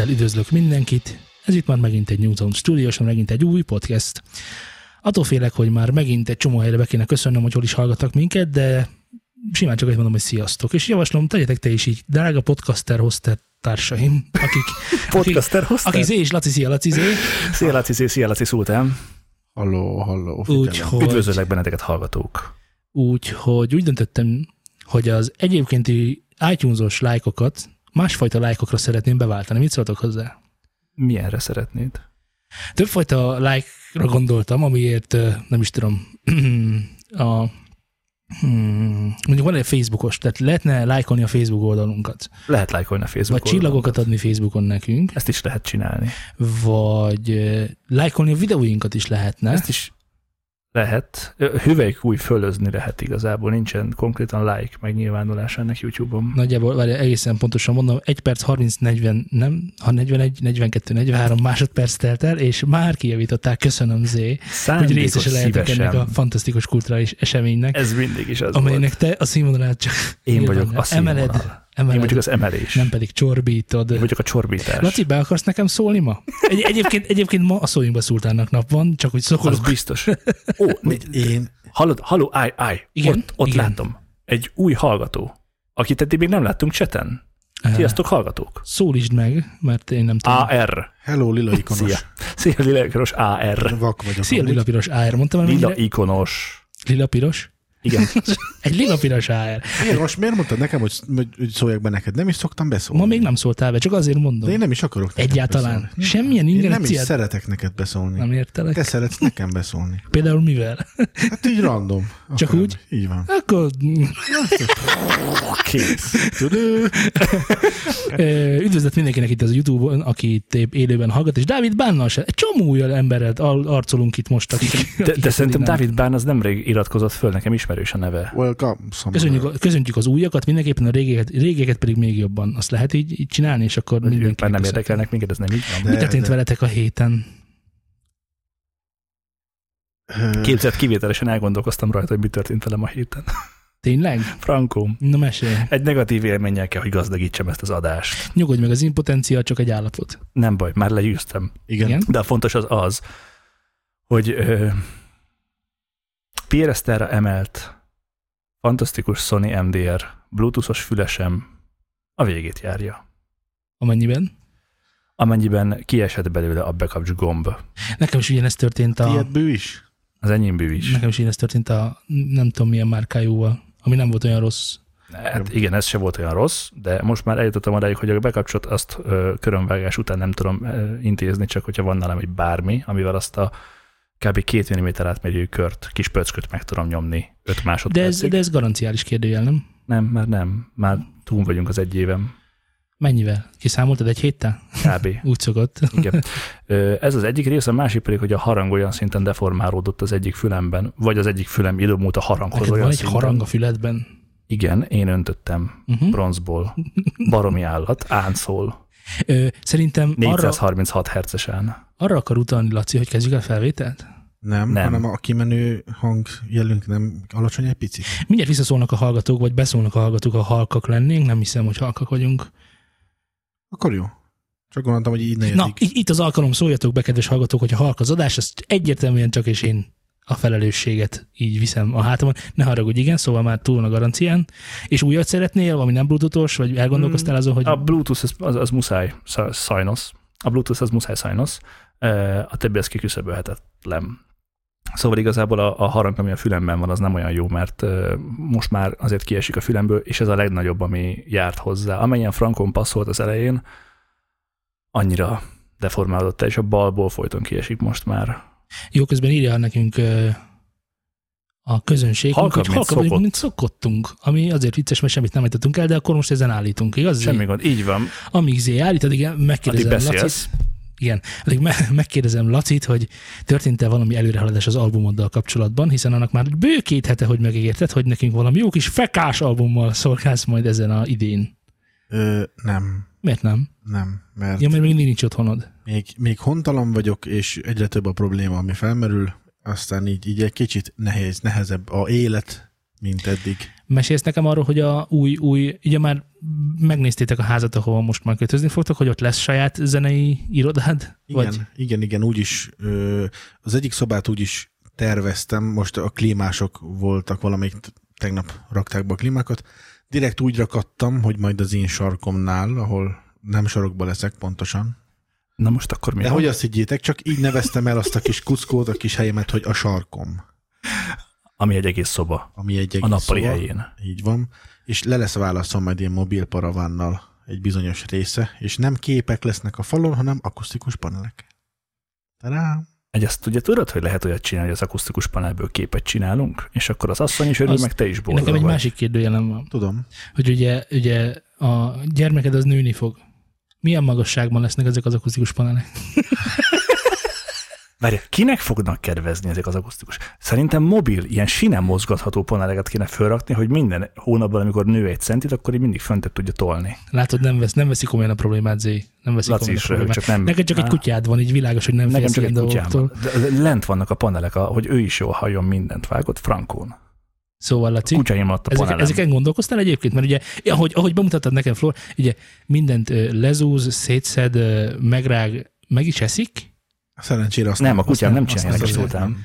Szeretettel üdvözlök mindenkit. Ez itt már megint egy Newton Studios, megint egy új podcast. Attól félek, hogy már megint egy csomó helyre be kéne köszönnöm, hogy hol is hallgattak minket, de simán csak azt mondom, hogy sziasztok. És javaslom, tegyetek te is így, drága podcaster hostel társaim, akik... Podcaster hostel? Aki Zé és Laci, szia Laci Zé. Szia Laci Zé, szia Laci Szultán. Halló, halló. Úgyhogy Üdvözöllek benneteket hallgatók. úgy, hogy úgy döntöttem, hogy az egyébkénti iTunes-os lájkokat másfajta lájkokra szeretném beváltani. Mit szóltok hozzá? Milyenre szeretnéd? Többfajta like-ra gondoltam, amiért nem is tudom, a, hmm, mondjuk van egy Facebookos, tehát lehetne lájkolni a Facebook oldalunkat, Lehet lájkolni a Facebook vagy oldalon. csillagokat adni Facebookon nekünk, Ezt is lehet csinálni. vagy lájkolni a videóinkat is lehetne. Ezt is lehet. Ö, Hüvelyk új fölözni lehet igazából. Nincsen konkrétan like megnyilvánulás ennek YouTube-on. Nagyjából, várj, egészen pontosan mondom, 1 perc 30-40, nem, ha 41, 42, 43 másodperc telt el, és már kijavították, köszönöm Zé, hogy részese lehetek szívesen. ennek a fantasztikus kulturális eseménynek, Ez mindig is az amelynek volt. te a színvonalát csak Én vagyok a színvonal. emeled, Én emeled vagyok az emelés. nem pedig csorbítod. Én vagyok a csorbítás. Laci, be akarsz nekem szólni ma? Egy, egyébként, egyébként ma a szóinkba szultánnak nap van, csak hogy az szokolok. biztos. Ó, Hogy én, hallod, halló, állj, állj. Igen, Ott, ott igen. látom. Egy új hallgató, akit eddig még nem láttunk cseten. Sziasztok, hallgatók. Szólítsd meg, mert én nem tudom. AR. hello, lila ikonos. Szia. Szia, lila ikonos AR. Vak vagyok. Szia, amúgy. lila piros AR. Mondtam, Lila mennyire? ikonos. Lila piros? Igen. Egy lila piros AR. Miért, most miért mondtad nekem, hogy, hogy, szóljak be neked? Nem is szoktam beszólni. Ma még nem szóltál be, csak azért mondom. De én nem is akarok neked Egyáltalán. beszólni. Semmilyen Én nem is ingerenciát szeretek neked beszólni. nem értelek. Te szeretsz nekem beszólni. Például mivel? Hát így random. Csak Akár. úgy? Így van. Akkor Kész. Üdvözlet mindenkinek itt az YouTube-on, aki épp élőben hallgat, és Dávid Bánnal se. Egy csomó olyan emberrel arcolunk itt most, akik, De, de akiket szerintem Dávid Bán az nemrég iratkozott föl, nekem ismerős a neve. Welcome. Köszönjük, a- köszöntjük az újakat, mindenképpen a régeket, régeket pedig még jobban. Azt lehet így, így csinálni, és akkor mindenki. már nem érdekelnek minket, ez nem így van. De- Mi történt de- veletek a héten? Képzett kivételesen elgondolkoztam rajta, hogy mi történt velem a héten. Tényleg? Frankó, Na mesélj. egy negatív élménnyel kell, hogy gazdagítsam ezt az adást. Nyugodj meg, az impotencia csak egy állapot. Nem baj, már legyőztem. Igen. Igen? De a fontos az az, hogy ö, Pierre emelt fantasztikus Sony MDR Bluetoothos fülesem a végét járja. Amennyiben? Amennyiben kiesett belőle a bekapcs gomb. Nekem is ugyanezt történt a... Tiéd bő is? Az enyém bű is. Nekem is ugyanezt történt a nem tudom milyen márkájúval, ami nem volt olyan rossz. Hát igen, ez se volt olyan rossz, de most már eljutottam odáig, hogy a bekapcsot azt ö, körömvágás után nem tudom ö, intézni, csak hogyha van nálam egy bármi, amivel azt a kb. két mm átmérőjű kört, kis pöcköt meg tudom nyomni 5 De ez, másodpercig. de ez garanciális kérdőjel, nem? Nem, már nem. Már túl vagyunk az egy évem. Mennyivel? Kiszámoltad egy héttel? Kb. Úgy szokott. Igen. Ez az egyik rész, a másik pedig, hogy a harang olyan szinten deformálódott az egyik fülemben, vagy az egyik fülem időmúlt a haranghoz Neked olyan van egy szinten. harang a füledben. Igen, én öntöttem Uh-huh. bronzból. Baromi állat, áncol. Ö, szerintem arra, 436 hercesen. Arra akar utalni, Laci, hogy kezdjük el felvételt? Nem, Nem. hanem a kimenő hangjelünk nem alacsony egy picit. Mindjárt visszaszólnak a hallgatók, vagy beszólnak a hallgatók, ha halkak lennénk. Nem hiszem, hogy halkak vagyunk. Akkor jó. Csak gondoltam, hogy így ne Na, itt az alkalom, szóljatok be, kedves hallgatók, hogyha halk az adás, azt egyértelműen csak és én a felelősséget így viszem a hátamon. Ne haragudj, igen, szóval már túl van a garancián. És újat szeretnél, ami nem bluetoothos, vagy elgondolkoztál azon, hogy A Bluetooth az, az, az muszáj sz- sajnos. A Bluetooth az muszáj sajnos. A többi az kiküszöbölhetetlen. Szóval igazából a, a harang, ami a fülemben van, az nem olyan jó, mert most már azért kiesik a fülemből, és ez a legnagyobb, ami járt hozzá. Amennyien frankon passzolt az elején, annyira deformálódott el, és a balból folyton kiesik most már. jó, közben írja nekünk a közönség, Halkabb, hogy mint halkabb szokott. mint szokottunk, ami azért vicces, mert semmit nem ejtettünk el, de akkor most ezen állítunk, igaz? Semmi gond. Így van. Amíg Zé állít, addig megkérdezem beszélsz. Igen, addig me- megkérdezem Lacit, hogy történt-e valami előrehaladás az albumoddal kapcsolatban, hiszen annak már bő két hete, hogy megígérted, hogy nekünk valami jó kis fekás albummal szolgálsz majd ezen a idén. Ö, nem, Miért nem? nem, mert Ja, mert még nincs otthonod. még, még hontalan vagyok, és egyre több a probléma, ami felmerül, aztán így, így egy kicsit nehéz, nehezebb a élet, mint eddig. Mesélsz nekem arról, hogy a új, új, ugye már megnéztétek a házat, ahova most már kötözni fogtok, hogy ott lesz saját zenei irodád? Igen, Vagy? igen, igen, úgyis az egyik szobát úgy is terveztem, most a klímások voltak, valamelyik tegnap rakták be a klímákat, direkt úgy rakattam, hogy majd az én sarkomnál, ahol nem sarokba leszek pontosan, Na most akkor mi de van? hogy azt higgyétek, csak így neveztem el azt a kis kuckót, a kis helyemet, hogy a sarkom, Ami egy egész szoba. ami egy egész A nappali szoba. helyén. Így van. És le lesz válaszol majd ilyen mobil paravánnal egy bizonyos része, és nem képek lesznek a falon, hanem akusztikus panelek. Tadám! Egy azt ugye tudod, hogy lehet olyat csinálni, hogy az akusztikus panelből képet csinálunk, és akkor az asszony is örül, Azt- meg te is boldog Nekem egy vagy. másik kérdőjelem van, Tudom. hogy ugye, ugye a gyermeked az nőni fog. Milyen magasságban lesznek ezek az akusztikus panelek? Várj, kinek fognak kedvezni ezek az akusztikus? Szerintem mobil, ilyen sinem mozgatható paneleket kéne felrakni, hogy minden hónapban, amikor nő egy centit, akkor így mindig föntebb tudja tolni. Látod, nem, vesz, nem veszi komolyan a problémát, Zé. Nem veszi Laci komolyan a is röhög, problémát. csak nem. Neked csak egy kutyád van, így világos, hogy nem Nekem csak egy kutyám. De- de Lent vannak a panelek, a- hogy ő is jól halljon mindent. Vágott Frankón. Szóval, Laci, Kutyáim alatt a ezek, panelem. ezeken gondolkoztál egyébként? Mert ugye, ahogy, ahogy bemutattad nekem, Flor, ugye mindent lezúz, szétszed, megrág, meg is eszik, Szerencsére azt Nem, a kutyám nem azt ezt azért után. nem.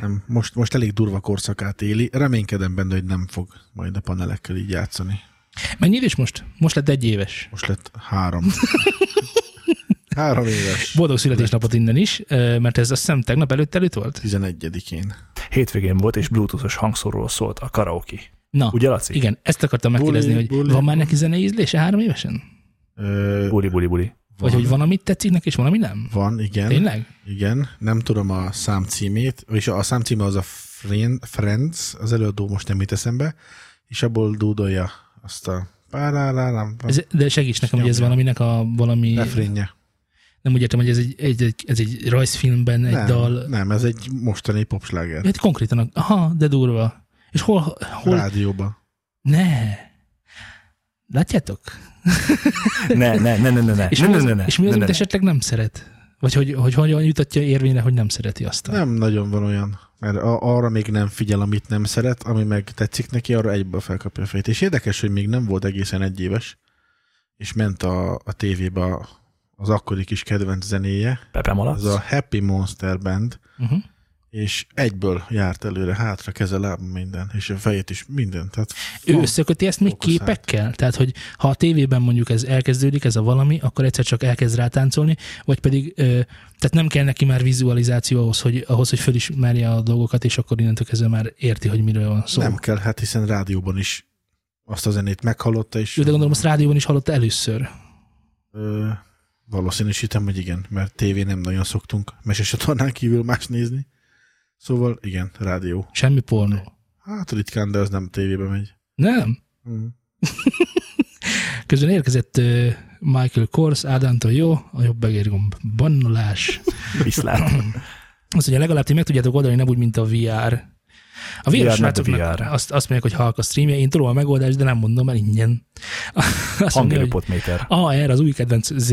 Nem, most, most elég durva korszakát éli. Reménykedem benne, hogy nem fog majd a panelekkel így játszani. Mennyi éves most? Most lett egy éves. Most lett három. három éves. Boldog születésnapot innen is, mert ez azt hiszem tegnap előtt előtt volt? 11-én. Hétvégén volt, és bluetoothos hangszóról szólt a karaoke. Na, Ugye, Laci? igen, ezt akartam megkérdezni, Buli, hogy buli. van már neki zenei ízlése három évesen? Ö, Buli, buli, buli. Vagy hogy van, amit tetszik neki, és van, ami nem? Van, igen. Tényleg? Igen, nem tudom a szám címét, és a szám címe az a Friend, Friends, az előadó most nem jut eszembe, és abból dúdolja azt a párárárám, Ez, de segíts nekem, hogy ez valaminek a valami... refrénje. Nem úgy értem, hogy ez egy, egy, egy, ez egy rajzfilmben egy Nem, dal. nem, ez egy mostani popsláger. Hát konkrétan, aha, de durva. És hol, hol, Rádióba. ne. Látjátok? Ne, ne, ne, ne, ne, ne. És ne, mi az, ne, ne, és mi az, ne, amit ne. esetleg nem szeret? Vagy hogy, hogy hogyan jutatja érvényre, hogy nem szereti azt. Nem nagyon van olyan, mert a, arra még nem figyel, amit nem szeret, ami meg tetszik neki, arra egyből felkapja a fejét. És érdekes, hogy még nem volt egészen egy éves, és ment a, a tévébe az akkori kis kedvenc zenéje, Pepe ez Malac. a Happy Monster Band, Uh-huh. És egyből járt előre, hátra, keze, láb, minden, és a fejét is, minden. Tehát Ő van. összeköti ezt még fókuszált. képekkel? Tehát, hogy ha a tévében mondjuk ez elkezdődik, ez a valami, akkor egyszer csak elkezd rátáncolni, vagy pedig, ö, tehát nem kell neki már vizualizáció ahhoz, hogy, ahhoz, hogy fölismerje a dolgokat, és akkor innentől kezdve már érti, hogy miről van szó. nem kell, hát hiszen rádióban is azt a zenét meghallotta, és Jó, de gondolom, azt rádióban is hallotta először. ö, valószínűsítem, hogy igen, mert tévé nem nagyon szoktunk mesesatornán kívül más nézni. Szóval igen, rádió. Semmi pornó. Hát ritkán, de az nem tévébe megy. Nem? Mm. Közben érkezett Michael Kors, Ádántól jó, a jobb egérgomb bannolás. Viszlát. Azt mondja, legalább ti meg tudjátok oldani, nem úgy, mint a VR. A VR, VR, srácoknak azt, azt mondják, hogy halk a streamje, én tudom a megoldást, de nem mondom el ingyen. Azt mondja, Hangerő hogy potméter. AR, az új kedvenc Z,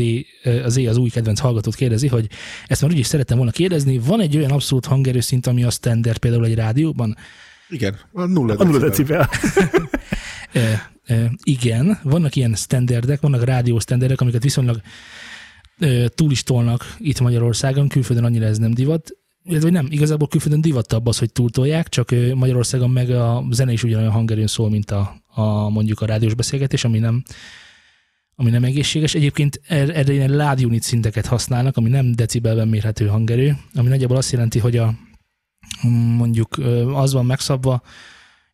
az Z, az új kedvenc hallgatót kérdezi, hogy ezt már úgyis szerettem volna kérdezni, van egy olyan abszolút hangerőszint, ami a standard például egy rádióban? Igen, a nulla A nulla decibel. decibel. E, e, igen, vannak ilyen standardek, vannak rádióstandardek, amiket viszonylag e, túl is tolnak itt Magyarországon, külföldön annyira ez nem divat. Illetve nem, igazából külföldön divattabb az, hogy túltolják, csak Magyarországon meg a zene is ugyanolyan hangerőn szól, mint a, a mondjuk a rádiós beszélgetés, ami nem, ami nem egészséges. Egyébként er- erre ilyen loud unit szinteket használnak, ami nem decibelben mérhető hangerő, ami nagyjából azt jelenti, hogy a mondjuk ö, az van megszabva,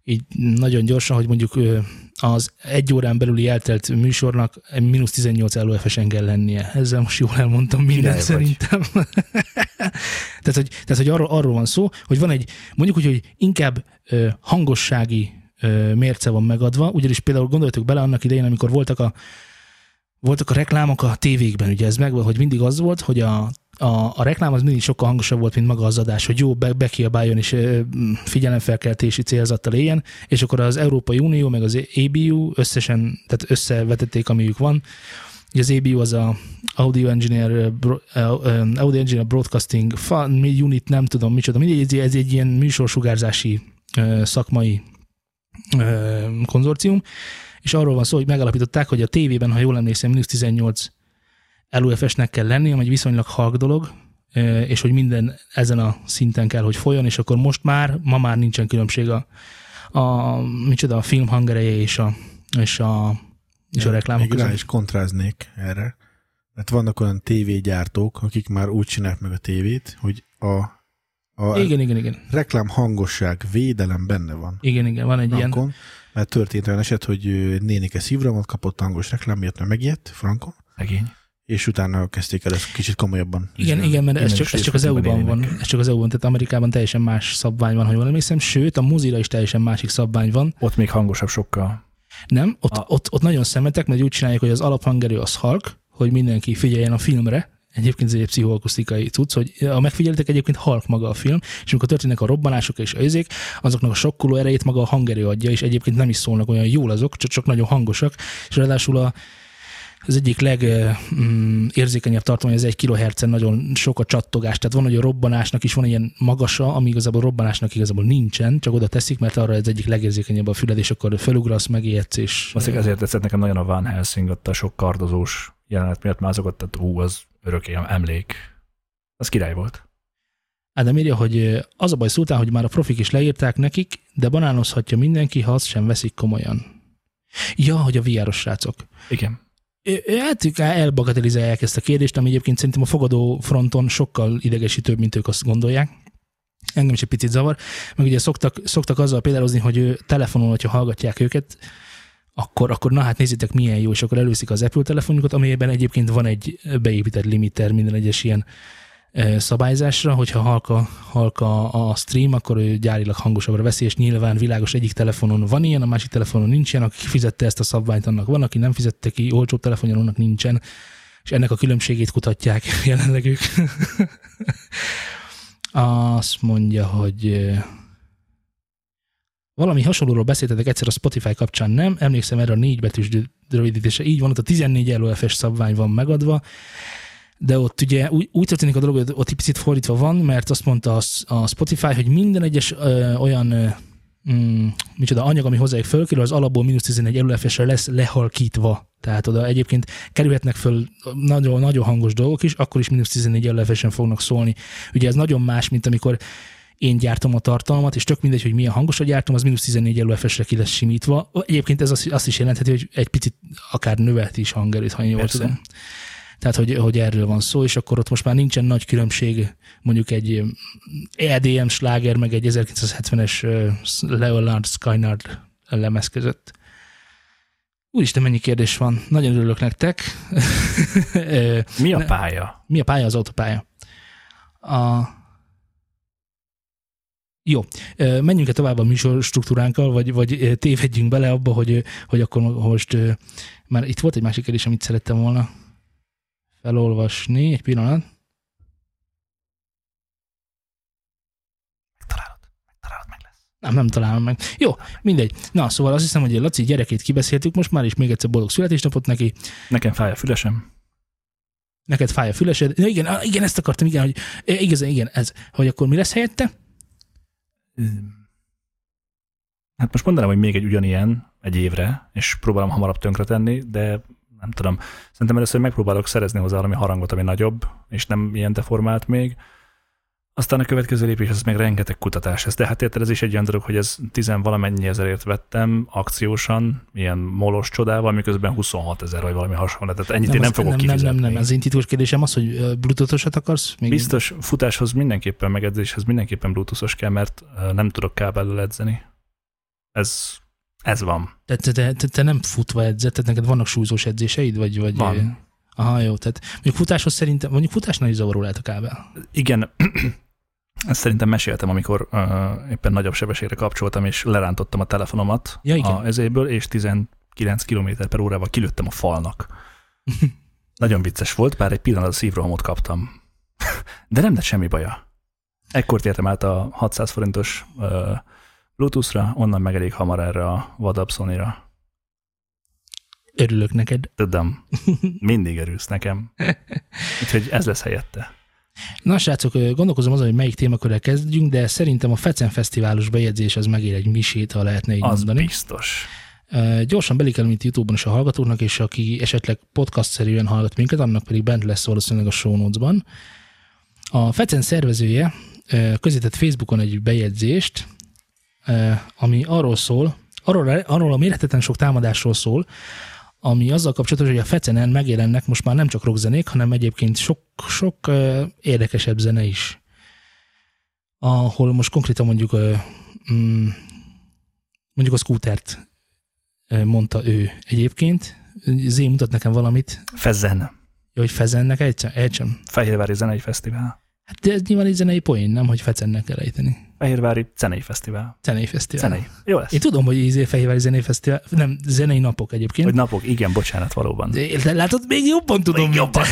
így nagyon gyorsan, hogy mondjuk az egy órán belüli eltelt műsornak mínusz 18 LOFS-en kell lennie. Ezzel most jól elmondtam mindent szerintem. tehát, hogy, tehát, hogy arról, arról van szó, hogy van egy, mondjuk úgy, hogy inkább ö, hangossági ö, mérce van megadva, ugyanis például gondoljatok bele annak idején, amikor voltak a voltak a reklámok a tévékben, ugye ez meg, hogy mindig az volt, hogy a, a, a reklám az mindig sokkal hangosabb volt, mint maga az adás, hogy jó, be, bekiabáljon és ö, figyelemfelkeltési célzattal éljen, és akkor az Európai Unió meg az ABU összesen, tehát összevetették, amiük van. Az ABU az a Audio Engineer, Audio Engineer Broadcasting Fun Unit, nem tudom micsoda, mindegy, ez, egy ilyen műsorsugárzási szakmai konzorcium, és arról van szó, hogy megalapították, hogy a tévében, ha jól emlékszem, mínusz 18 LUFS-nek kell lenni, ami egy viszonylag halk dolog, és hogy minden ezen a szinten kell, hogy folyjon, és akkor most már, ma már nincsen különbség a, a micsoda, a film hangereje és a, és a, és a reklámok Még rá is kontráznék erre. Mert vannak olyan tévégyártók, akik már úgy csinálják meg a tévét, hogy a, a Igen, igen, igen. reklám hangosság, védelem benne van. Igen, igen, van egy ilyen. Mert történt olyan eset, hogy nénike szívrohamot kapott hangos reklám miatt, mert megijedt Frankon, Szegény. és utána kezdték el ezt kicsit komolyabban. Igen, igen, mert ez csak, ez csak az EU-ban van. Ez csak az EU-ban, tehát Amerikában teljesen más szabvány van, ha jól emlékszem, sőt, a mozira is teljesen másik szabvány van. Ott még hangosabb sokkal. Nem, ott, A- ott, ott nagyon szemetek, mert úgy csinálják, hogy az alaphangerő az halk, hogy mindenki figyeljen a filmre, Egyébként ez egy pszichoakusztikai cucc, hogy a megfigyeltek egyébként halk maga a film, és amikor történnek a robbanások és a izék, azoknak a sokkoló erejét maga a hangerő adja, és egyébként nem is szólnak olyan jól azok, csak, csak nagyon hangosak, és ráadásul a, az egyik legérzékenyebb tartomány, az egy kilohertzen nagyon sok a csattogás. Tehát van, hogy a robbanásnak is van ilyen magasa, ami igazából robbanásnak igazából nincsen, csak oda teszik, mert arra ez egyik legérzékenyebb a füled, és akkor felugrasz, megijedsz, és Valószínűleg ezért tetszett nekem nagyon a Van Helsing, ott a sok kardozós jelenet miatt mázogott, tehát hú, az örökké emlék. Az király volt. Ádám írja, hogy az a baj szultán, hogy már a profik is leírták nekik, de banánozhatja mindenki, ha azt sem veszik komolyan. Ja, hogy a VR-os srácok. Igen. Hát elbagatelizálják ezt a kérdést, ami egyébként szerintem a fogadó fronton sokkal idegesítőbb, mint ők azt gondolják. Engem is egy picit zavar. Meg ugye szoktak, szoktak azzal példálozni, hogy telefonon, hogyha hallgatják őket, akkor, akkor na hát nézzétek milyen jó, és akkor előszik az Apple telefonjukat, amelyben egyébként van egy beépített limiter minden egyes ilyen szabályzásra, hogyha halka, halka a stream, akkor ő gyárilag hangosabbra veszi, és nyilván világos egyik telefonon van ilyen, a másik telefonon nincsen, aki fizette ezt a szabványt, annak van, aki nem fizette ki, olcsóbb telefonjon, annak nincsen, és ennek a különbségét kutatják jelenleg ők. Azt mondja, hogy valami hasonlóról beszéltetek egyszer a Spotify kapcsán, nem? Emlékszem erre a négy betűs rövidítése. Így van, ott a 14 LOFS szabvány van megadva, de ott ugye úgy, úgy történik a dolog, hogy ott egy picit fordítva van, mert azt mondta a, a Spotify, hogy minden egyes ö, olyan ö, mm, micsoda anyag, ami hozzájuk fölkerül, az alapból mínusz 11 LFS-re lesz lehalkítva. Tehát oda egyébként kerülhetnek föl nagyon, nagyon hangos dolgok is, akkor is mínusz 14 LFS-en fognak szólni. Ugye ez nagyon más, mint amikor én gyártom a tartalmat, és tök mindegy, hogy milyen hangosra gyártom, az mínusz 14 LFS-re ki lesz simítva. Egyébként ez azt, is jelentheti, hogy egy picit akár növelt is hangerőt, ha jól Persze. tudom. Tehát, hogy, hogy erről van szó, és akkor ott most már nincsen nagy különbség mondjuk egy EDM sláger, meg egy 1970-es ö, Leonard Skynard lemez között. Úristen, mennyi kérdés van. Nagyon örülök nektek. Mi a pálya? Mi a pálya? Az autópálya. A... Jó, Ö, menjünk-e tovább a műsor struktúránkkal, vagy, vagy tévedjünk bele abba, hogy, hogy akkor most már itt volt egy másik kérdés, amit szerettem volna felolvasni. Egy pillanat. Megtalálod. Megtalálod, meg lesz. Nem, nem találom meg. Jó, mindegy. Na, szóval azt hiszem, hogy Laci gyerekét kibeszéltük most már, és még egyszer boldog születésnapot neki. Nekem fáj a fülesem. Neked fáj a fülesed. Ja, igen, igen, ezt akartam, igen, hogy igazán, igen, ez, hogy akkor mi lesz helyette? Hát most mondanám, hogy még egy ugyanilyen egy évre, és próbálom hamarabb tönkretenni, de nem tudom. Szerintem először megpróbálok szerezni hozzá valami harangot, ami nagyobb, és nem ilyen deformált még. Aztán a következő lépés az még rengeteg kutatás. Ez, de hát érted, ez is egy olyan dolog, hogy ez tizenvalamennyi ezerért vettem akciósan, ilyen molos csodával, miközben 26 ezer vagy valami hasonló. Tehát ennyit én nem fogok nem, nem, nem, kifizetni. nem, az én titkos kérdésem az, hogy bluetooth-osat akarsz? Még Biztos futáshoz mindenképpen, meg edzéshez mindenképpen bluetoothos kell, mert nem tudok kábellel edzeni. Ez, ez van. Te, te, te, te, nem futva edzed, tehát neked vannak súlyzós edzéseid? Vagy, vagy, Van. Aha, jó, tehát mondjuk futáshoz szerintem, mondjuk futásnál is zavaró lehet a kábel. Igen, ezt szerintem meséltem, amikor uh, éppen nagyobb sebességre kapcsoltam, és lerántottam a telefonomat Ja, igen. a ezéből, és 19 km per órával kilőttem a falnak. Nagyon vicces volt, bár egy pillanat a szívrohamot kaptam. De nem lett semmi baja. Ekkor tértem át a 600 forintos uh, Bluetooth-ra, onnan meg elég hamar erre a vadabb Sony-ra. Örülök neked. Tudom, mindig erősz nekem. Úgyhogy ez lesz helyette. Na srácok, gondolkozom azon, hogy melyik témakörrel kezdjünk, de szerintem a Fecen Fesztiválos bejegyzés az megér egy misét, ha lehetne így Az mondani. biztos. Gyorsan belikelem itt YouTube-on is a hallgatóknak, és aki esetleg podcast-szerűen hallgat minket, annak pedig bent lesz valószínűleg a show notes-ban. A Fecen szervezője közített Facebookon egy bejegyzést, ami arról szól, arról, arról a mérhetetlen sok támadásról szól, ami azzal kapcsolatos, hogy a Fecenen megjelennek most már nem csak rockzenék, hanem egyébként sok, sok érdekesebb zene is. Ahol most konkrétan mondjuk mm, mondjuk a scootert mondta ő egyébként. Zé mutat nekem valamit, Fezzen. jó, hogy fezennek egysem. egysem. Fehérvári Zenei Fesztivál. Hát de ez nyilván egy zenei poén, nem, hogy fecennek kell ejteni. Fehérvári Zenei Fesztivál. Zenei fesztivál. Zenei. Jó lesz. Én tudom, hogy izé Fehérvári Zenei Fesztivál, nem, zenei napok egyébként. Hogy napok, igen, bocsánat, valóban. De, látod, még jobban tudom. Még jobban.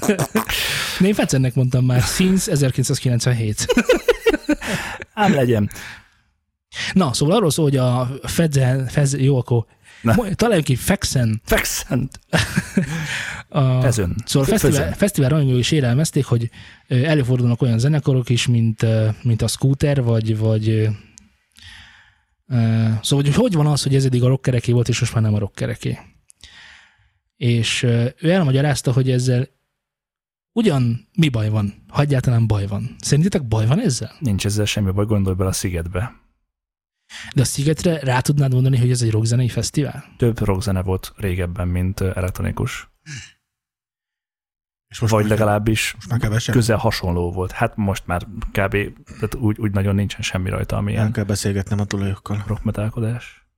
Én Fecennek mondtam már, since 1997. Ám legyen. Na, szóval arról szól, hogy a Fezen, Fez, jó, akkor Találjunk ki Fexen. Fexen. A, Fezön. Szóval a fesztivál, fesztivál rajongói is érelmezték, hogy előfordulnak olyan zenekarok is, mint, mint a Scooter, vagy, vagy szóval, hogy hogy van az, hogy ez eddig a rockereké volt, és most már nem a rockereké. És ő elmagyarázta, hogy ezzel ugyan mi baj van, ha egyáltalán baj van. Szerintetek baj van ezzel? Nincs ezzel semmi baj, gondolj bele a szigetbe. De a Szigetre rá tudnád mondani, hogy ez egy rockzenei fesztivál? Több rockzene volt régebben, mint ö, elektronikus. És most Vagy már, legalábbis most már kevesebb? közel hasonló volt. Hát most már kb. Tehát úgy, úgy nagyon nincsen semmi rajta, ami Nem kell beszélgetnem a tulajokkal. rockmetálkodás.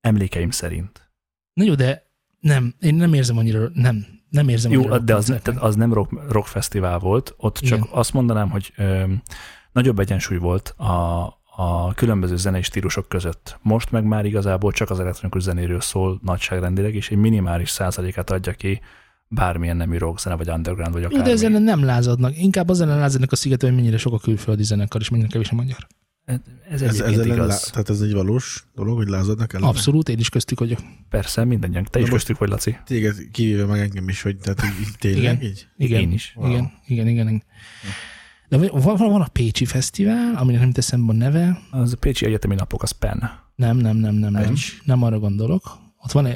Emlékeim szerint. Na jó, de nem, én nem érzem annyira, nem, nem érzem Jó, de az, tehát az nem rock, rock fesztivál volt, ott csak Igen. azt mondanám, hogy ö, nagyobb egyensúly volt a, a különböző zenei stílusok között. Most meg már igazából csak az elektronikus zenéről szól nagyságrendileg, és egy minimális százalékát adja ki bármilyen nemű rockzene, vagy underground, vagy akármi. de ezen nem lázadnak. Inkább az ellen lázadnak a szigeten, hogy mennyire sok a külföldi zenekar, és mennyire kevés a magyar. Ez, ez Ez, ez, ellen, igaz. lá, tehát ez egy valós dolog, hogy lázadnak el? Abszolút, én is köztük vagyok. Persze, mindannyian. Te is Na most- köztük vagy, Laci. Téged kivéve meg engem is, hogy tehát így, így tényleg Igen. így? Igen, Én is. Igen, igen, igen. igen. De van, van, a Pécsi Fesztivál, aminek nem teszem a neve. Az a Pécsi Egyetemi Napok, az PEN. Nem, nem, nem, nem, nem. Nincs. Nem arra gondolok. Ott van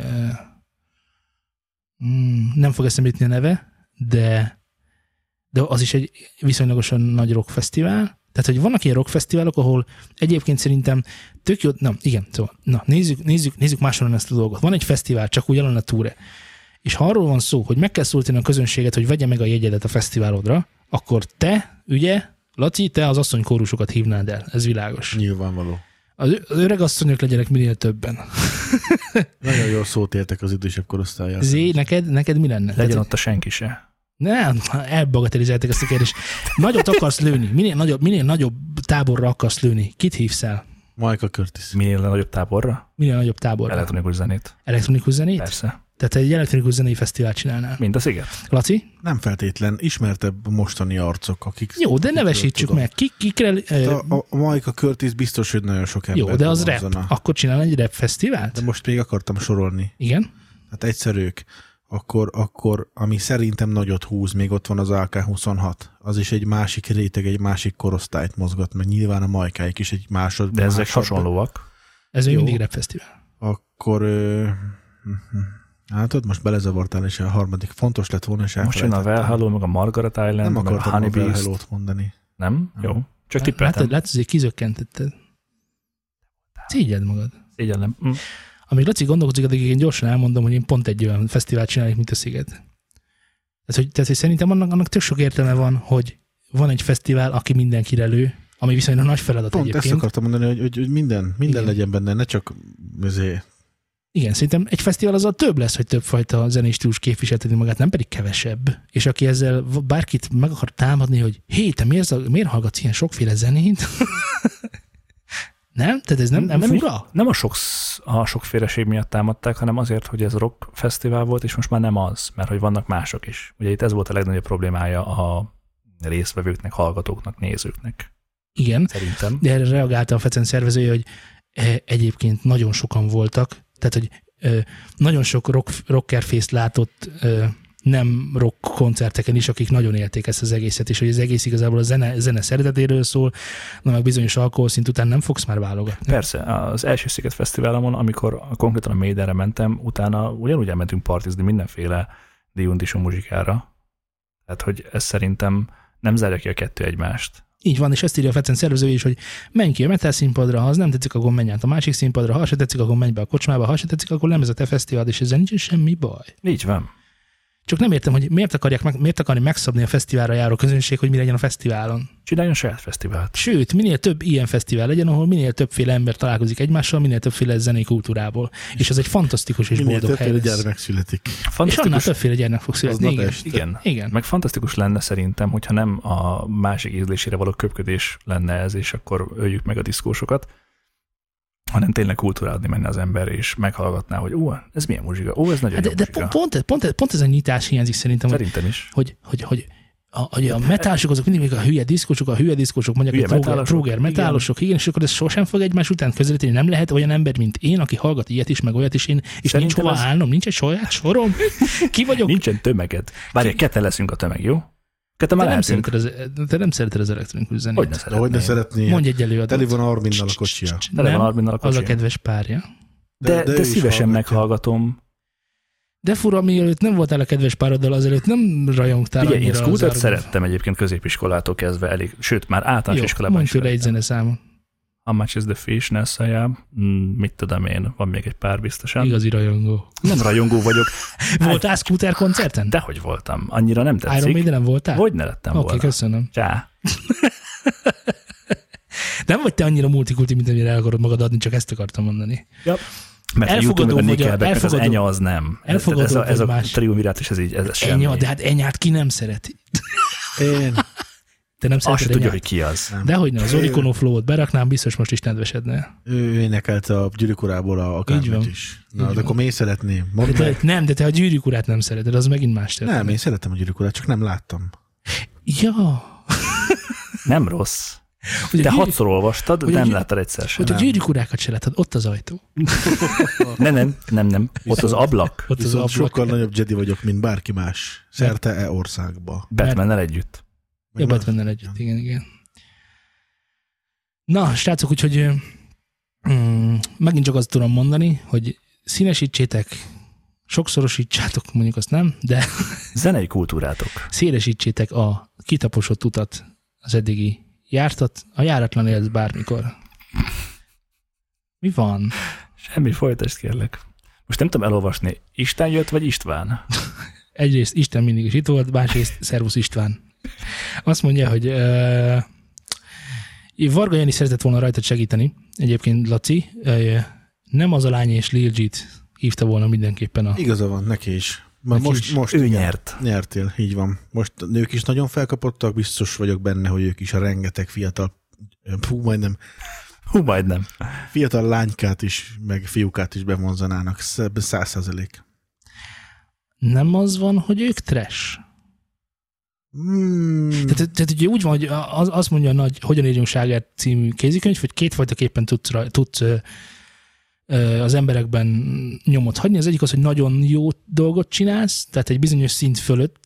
mm, nem fog eszembe jutni a neve, de, de az is egy viszonylagosan nagy rockfesztivál. Tehát, hogy vannak ilyen rockfesztiválok, ahol egyébként szerintem tök jó, na igen, szóval, na nézzük, nézzük, nézzük máshonnan ezt a dolgot. Van egy fesztivál, csak úgy a túre. És ha arról van szó, hogy meg kell szólítani a közönséget, hogy vegye meg a jegyedet a fesztiválodra, akkor te, ugye, Laci, te az asszonykórusokat hívnád el. Ez világos. Nyilvánvaló. Az, az öreg asszonyok legyenek minél többen. Nagyon jól szót értek az idősebb korosztályát. Zé, neked, neked mi lenne? Legyen Tehát, ott a senki se. nem, elbagatelizálták ezt a kérdést. Nagyot akarsz lőni, minél nagyobb, minél nagyobb táborra akarsz lőni. Kit hívsz el? Majka Curtis. Minél nagyobb táborra? Minél nagyobb táborra? Elektronikus zenét. Elektronikus zenét? Persze. Tehát egy elektronikus zenei fesztivált csinálnál. Mint a sziget. Laci? Nem feltétlen ismertebb mostani arcok, akik... Jó, de nevesítsük tudom. meg. Kik, kikre, ö, A, a, a Majka Curtis biztos, hogy nagyon sok ember jó, de az rap. Akkor csinál egy rap fesztivált? De most még akartam sorolni. Igen? Hát egyszer ők. Akkor, akkor, ami szerintem nagyot húz, még ott van az AK-26. Az is egy másik réteg, egy másik korosztályt mozgat, meg nyilván a majkáik is egy másod. De ezek hasonlóak. Ez még mindig rap fesztivál. Akkor... Ö, ott most belezavartál, és a harmadik fontos lett volna, és Most jön a. Valhalla, meg a Margaret Island, Nem meg a akartam a Honey Beast. Mondani. Nem? Jó. Csak Látod, tippeltem. látod, hogy szégyed Szégyed magad. Szégyellem. Mm. Amíg Laci gondolkozik, addig én gyorsan elmondom, hogy én pont egy olyan fesztivált csinálnék, mint a Sziget. Tehát, hogy, tehát, hogy szerintem annak, annak tök sok értelme van, hogy van egy fesztivál, aki mindenkire lő, ami viszonylag nagy feladat Pont ezt egyébként. akartam mondani, hogy, hogy, hogy minden, minden Igen. legyen benne, ne csak azért, Igen, szerintem egy fesztivál azzal több lesz, hogy többfajta zenei stílus képviselteti magát, nem pedig kevesebb. És aki ezzel bárkit meg akar támadni, hogy hé, te miért, miért hallgatsz ilyen sokféle zenét? nem? Tehát ez nem, nem, Nem fura? Nem a, sok, a sokféleség miatt támadták, hanem azért, hogy ez rock fesztivál volt, és most már nem az, mert hogy vannak mások is. Ugye itt ez volt a legnagyobb problémája a résztvevőknek, hallgatóknak, nézőknek. Igen, Szerintem. de erre reagálta a Fecen szervezője, hogy eh, egyébként nagyon sokan voltak, tehát hogy eh, nagyon sok rock, rockerfészt látott eh, nem rock koncerteken is, akik nagyon élték ezt az egészet, és hogy az egész igazából a zene, zene szeretetéről szól, na meg bizonyos alkoholszint után nem fogsz már válogatni. Persze, az első Sziget Fesztiválamon, amikor konkrétan a Méderre mentem, utána ugyanúgy elmentünk partizni mindenféle diundisú muzsikára. Tehát, hogy ez szerintem nem zárja ki a kettő egymást. Így van, és ezt írja a Fecen szervező is, hogy menj ki a metal színpadra, ha az nem tetszik, akkor menj át a másik színpadra, ha se tetszik, akkor menj be a kocsmába, ha se tetszik, akkor nem ez a te fesztivál, és ezzel nincs semmi baj. Így van. Csak nem értem, hogy miért, akarják meg, miért akarni megszabni a fesztiválra járó közönség, hogy mi legyen a fesztiválon. Csináljon saját fesztivált. Sőt, minél több ilyen fesztivál legyen, ahol minél többféle ember találkozik egymással, minél többféle zenei kultúrából. És ez egy fantasztikus és Minél boldog hely többféle lesz. gyermek születik. És annál Fantasztikus, többféle gyermek fog születni. Az Igen. igen. Igen. Meg fantasztikus lenne szerintem, hogyha nem a másik ízlésére való köpködés lenne ez, és akkor öljük meg a diszkósokat, hanem tényleg kulturálni menne az ember, és meghallgatná, hogy ó, ez milyen muzsika, ó, ez nagyon Hát jó De, de pont, pont, pont, ez a nyitás hiányzik szerintem, Szerintem is. hogy, hogy, hogy a, hogy a metálosok azok mindig a hülye diszkosok, a hülye diszkosok mondják, Hülye hogy tróger, tróger metálosok, igen. és akkor ez sosem fog egymás után közelíteni. Nem lehet olyan ember, mint én, aki hallgat ilyet is, meg olyat is, én, és nincs Szerintem hova ez- állnom, nincs egy saját sorom. Ki vagyok? Nincsen tömeged. Várj, ketten leszünk a tömeg, jó? Te már nem, szereted az, te nem szereted az elektronikus zenét. Hogy ne De hogy ne szeretném. szeretné. Mondj egy előadót. Teli van Arminnal a kocsia. Tele van Nem, Arminnal a az a kedves párja. De, De- de, de szívesen hallgatja. meghallgatom. De fura, mielőtt nem voltál a kedves pároddal, azelőtt nem rajongtál Ugye, én Scootert szerettem egyébként középiskolától kezdve elég, sőt, már általános Jó, iskolában mondj is tőle egy szerettem. How much is the fish, Nessajám? Mm, mit tudom én, van még egy pár biztosan. Igazi rajongó. Nem rajongó vagyok, Voltál Scooter koncerten? dehogy voltam. Annyira nem Iron tetszik. Maiden voltál? Hogy ne lettem Oké, okay, volna. köszönöm. Csá. Nem vagy te annyira multikulti, mint amire el akarod magad adni, csak ezt akartam mondani. Mert a YouTube Elfogadom, meg a hogy a- meg az Enya az nem. elfogadom, ez a, ez a hogy más. triumvirát is ez így, ez semmi. Enya, de hát Enyát ki nem szereti? Én. Te nem Azt tudja, hogy ki az. Dehogy ne, az Oricono Flow-ot beraknám, biztos most is nedvesedne. Ő énekelte a gyűrűk urából a akármit is. Na, de akkor miért szeretném? De Mondd te, meg. nem, de te a gyűrűk urát nem szereted, az megint más történet. Nem, én szeretem a gyűrűk urát, csak nem láttam. Ja. Nem rossz. Hogy Te gyűrűk- hatszor olvastad, hogy nem láttad egyszer sem. Hogy a Nem. gyűrűk urákat se látod, ott az ajtó. Nem, nem, nem, nem. Ott az ablak. Ott az Viszont ablak. sokkal nagyobb Jedi vagyok, mint bárki más. Szerte e országba. Batman-nel együtt. Ja, Batman együtt, igen, igen. Na, srácok, úgyhogy mm, megint csak azt tudom mondani, hogy színesítsétek, sokszorosítsátok, mondjuk azt nem, de Zenei kultúrátok. szélesítsétek a kitaposott utat, az eddigi jártat, a járatlan élsz bármikor. Mi van? Semmi folytást kérlek. Most nem tudom elolvasni. Isten jött, vagy István? Egyrészt Isten mindig is itt volt, másrészt Szervusz István. Azt mondja, hogy uh, Varga Jani szeretett volna rajtad segíteni, egyébként Laci, uh, nem az a lány és Lil G-t hívta volna mindenképpen a... Igaza van, neki is. Ma Neki most, is. most Ő igen, nyert. Nyertél, így van. Most a nők is nagyon felkapottak, biztos vagyok benne, hogy ők is a rengeteg fiatal, fú, majdnem, Hú, majdnem. fiatal lánykát is, meg fiúkát is bevonzanának. Száz százalék. Nem az van, hogy ők trash? Mm, Tehát, tehát ugye úgy van, hogy az, azt mondja a nagy Hogyan írjunk Ságert című kézikönyv, hogy kétfajtaképpen tudsz, tudsz ö, ö, az emberekben nyomot hagyni. Az egyik az, hogy nagyon jó dolgot csinálsz, tehát egy bizonyos szint fölött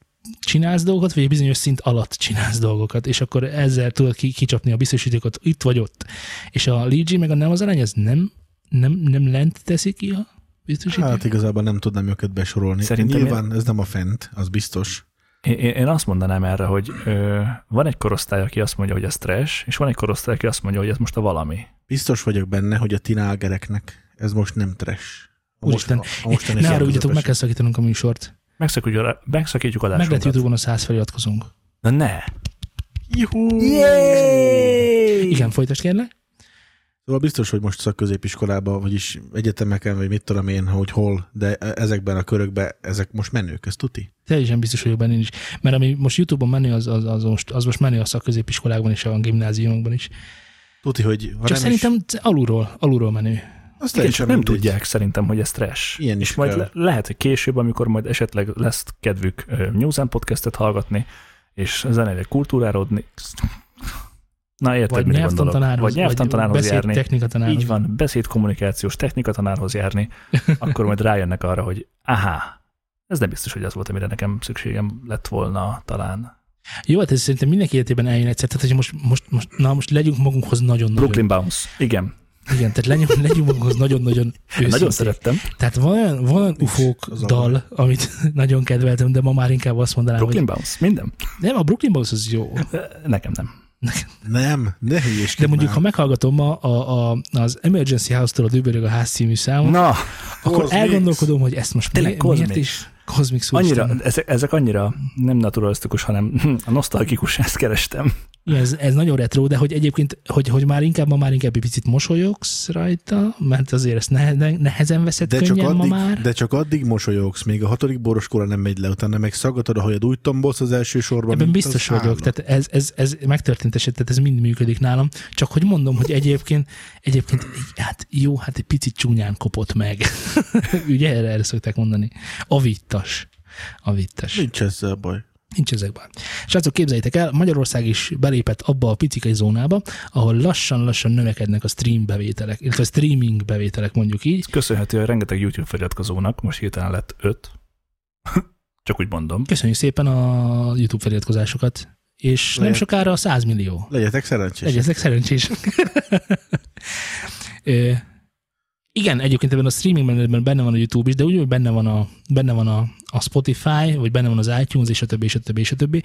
csinálsz dolgokat, vagy egy bizonyos szint alatt csinálsz dolgokat, és akkor ezzel tudod ki, kicsapni a biztosítékot itt vagy ott. És a Ligi meg a nem az arány, ez nem, nem, nem lent teszi ki a biztosítékot? hát igazából nem tudnám őket besorolni. Szerintem Nyilván ez nem a fent, az biztos. Én, én azt mondanám erre, hogy ö, van egy korosztály, aki azt mondja, hogy ez trash, és van egy korosztály, aki azt mondja, hogy ez most a valami. Biztos vagyok benne, hogy a tinágereknek ez most nem trash. A Úristen, a ne arra meg kell szakítanunk a műsort. Megszakítjuk, megszakítjuk Meg lehet adásunkat. Youtube-on a száz feliratkozunk. Na ne! Juhú! Igen, folytasd kérlek. Szóval biztos, hogy most szakközépiskolában, vagyis egyetemeken, vagy mit tudom én, hogy hol, de ezekben a körökben ezek most menők, ez tuti? Teljesen biztos vagyok benne én is. Mert ami most YouTube-on menő, az, az, az, most, az most menő a szakközépiskolákban és a gimnáziumokban is. Tuti, hogy ha Csak nem is, szerintem alulról, alulról menő. azt Igen, csak nem mindegy. tudják szerintem, hogy ez trash. Ilyen is és majd kell. le, lehet, hogy később, amikor majd esetleg lesz kedvük ö, News and podcastet hallgatni, és zeneileg kultúrárodni. Na érted, Vagy mire gondolok. nyelvtantanárhoz, Vagy nyelvtantanárhoz járni. technikatanárhoz. Így van, beszédkommunikációs technikatanárhoz járni, akkor majd rájönnek arra, hogy aha, Ez nem biztos, hogy az volt, amire nekem szükségem lett volna talán. Jó, hát ez szerintem mindenki életében eljön egyszer. Tehát, hogy most, most, most, na, most legyünk magunkhoz nagyon-nagyon. Brooklyn Bounce. Igen. Igen, tehát legyünk, legyünk magunkhoz nagyon-nagyon őszintén. Nagyon szerettem. Tehát van olyan, van olyan ufók az dal, amit nagyon kedveltem, de ma már inkább azt mondanám, Brooklyn hogy Bounce. Minden. nem, a Brooklyn Bounce az jó. Nekem nem. Nem, ne hülyéskedj De mondjuk, már. ha meghallgatom a, a, a, az Emergency House-tól a Dübörög a ház című számot, Na, akkor Cosmix. elgondolkodom, hogy ezt most Tényleg mi, miért is Cosmic annyira, ezek, ezek annyira nem naturalisztikus, hanem a nosztalgikus, ezt kerestem. Ez, ez nagyon retro, de hogy egyébként, hogy, hogy már inkább ma már inkább egy picit mosolyogsz rajta, mert azért ezt nehe, ne, nehezen veszed De csak, könnyen ma addig, már. de csak addig mosolyogsz, még a hatodik boroskóra nem megy le, utána meg szaggatod a hajad, úgy tombolsz az első sorban. Ebben biztos vagyok, állat. tehát ez, ez, ez megtörtént eset, tehát ez mind működik nálam. Csak hogy mondom, hogy egyébként, egyébként hát jó, hát egy picit csúnyán kopott meg. Ugye erre, erre szokták mondani. A vittas. A vittas. Nincs ezzel baj. Nincs ezekben. Srácok, képzeljétek el, Magyarország is belépett abba a picikai zónába, ahol lassan-lassan növekednek a stream bevételek, illetve a streaming bevételek mondjuk így. Köszönhető a rengeteg YouTube feliratkozónak, most hirtelen lett öt. Csak úgy mondom. Köszönjük szépen a YouTube feliratkozásokat, és nem Lehet. sokára a 100 millió. Legyetek szerencsések. Legyetek szerencsés. Igen, egyébként ebben a streaming menetben benne van a YouTube is, de úgy, hogy benne van a, benne van a, a Spotify, vagy benne van az iTunes, és a többi, és a többi, és a többi.